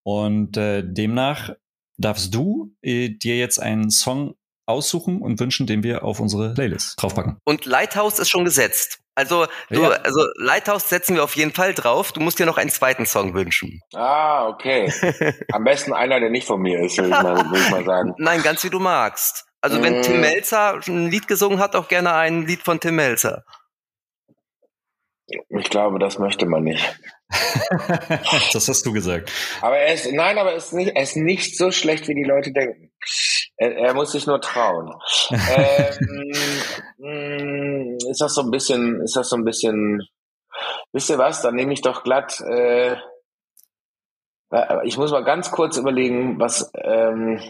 Und äh, demnach darfst du äh, dir jetzt einen Song aussuchen und wünschen, den wir auf unsere Playlist draufpacken. Und Lighthouse ist schon gesetzt. Also, du, ja. also Lighthouse setzen wir auf jeden Fall drauf. Du musst dir noch einen zweiten Song wünschen. Ah, okay. (laughs) Am besten einer, der nicht von mir ist, würde ich, ich mal sagen. (laughs) Nein, ganz wie du magst. Also, wenn Tim mm. Melzer ein Lied gesungen hat, auch gerne ein Lied von Tim Melzer. Ich glaube, das möchte man nicht. (laughs) das hast du gesagt. Aber er ist, nein, aber er ist nicht, er ist nicht so schlecht, wie die Leute denken. Er, er muss sich nur trauen. (laughs) ähm, mm, ist das so ein bisschen, ist das so ein bisschen, wisst ihr was, dann nehme ich doch glatt, äh, ich muss mal ganz kurz überlegen, was ähm,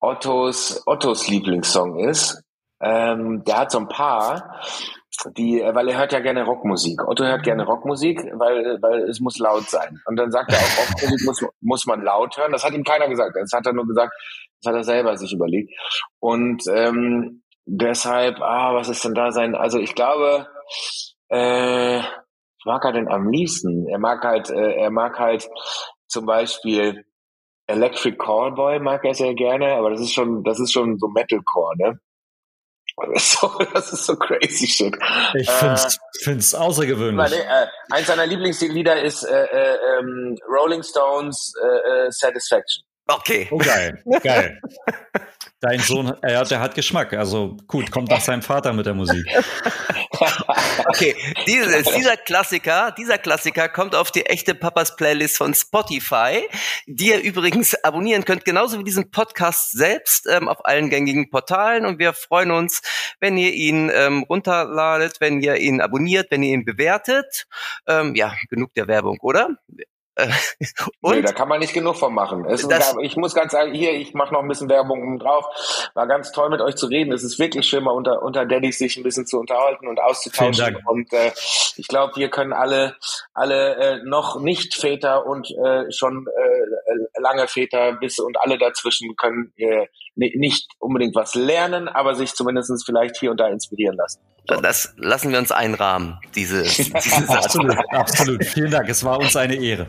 Ottos, Ottos Lieblingssong ist. Ähm, der hat so ein paar die, äh, weil er hört ja gerne Rockmusik. Otto hört gerne Rockmusik, weil, weil es muss laut sein. Und dann sagt er auch, (laughs) Rockmusik muss, muss man laut hören. Das hat ihm keiner gesagt. Das hat er nur gesagt, das hat er selber sich überlegt. Und ähm, deshalb, ah, was ist denn da sein? Also ich glaube, äh, mag er denn am liebsten? Er mag halt, äh, er mag halt zum Beispiel Electric Callboy mag er sehr gerne, aber das ist schon, das ist schon so Metalcore, ne? (laughs) So, das ist so crazy shit. Ich find's, äh, find's außergewöhnlich. Meine, äh, eins seiner Lieblingslieder ist äh, äh, ähm, Rolling Stones äh, äh, Satisfaction. Okay. Oh, geil, geil. (laughs) Dein Sohn, ja, der hat Geschmack. Also gut, kommt nach seinem Vater mit der Musik. (laughs) okay, dieses, dieser Klassiker, dieser Klassiker kommt auf die echte Papas Playlist von Spotify, die ihr übrigens abonnieren könnt, genauso wie diesen Podcast selbst ähm, auf allen gängigen Portalen. Und wir freuen uns, wenn ihr ihn ähm, runterladet, wenn ihr ihn abonniert, wenn ihr ihn bewertet. Ähm, ja, genug der Werbung, oder? Und nee, da kann man nicht genug von machen. Das, ich muss ganz sagen, hier, ich mache noch ein bisschen Werbung drauf. War ganz toll mit euch zu reden. Es ist wirklich schön, mal unter, unter Daddys sich ein bisschen zu unterhalten und auszutauschen. Und äh, ich glaube, wir können alle, alle äh, noch nicht Väter und äh, schon äh, lange Väter bis und alle dazwischen können äh, nicht unbedingt was lernen, aber sich zumindest vielleicht hier und da inspirieren lassen. Das lassen wir uns einrahmen, diese, (laughs) diese absolut, absolut. Vielen Dank. Es war uns eine Ehre.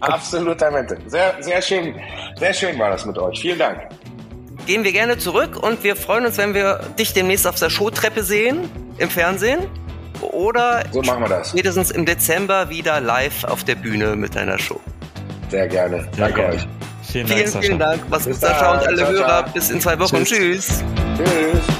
Absolutamente. Sehr, sehr schön. Sehr schön war das mit euch. Vielen Dank. Gehen wir gerne zurück und wir freuen uns, wenn wir dich demnächst auf der Showtreppe sehen, im Fernsehen. Oder so machen wir das. spätestens im Dezember wieder live auf der Bühne mit deiner Show. Sehr gerne. Danke gerne. euch. Vielen Dank, vielen, vielen Dank. Was ist Sascha und alle ciao, Hörer. Ciao. Bis in zwei Wochen. Tschüss. Tschüss.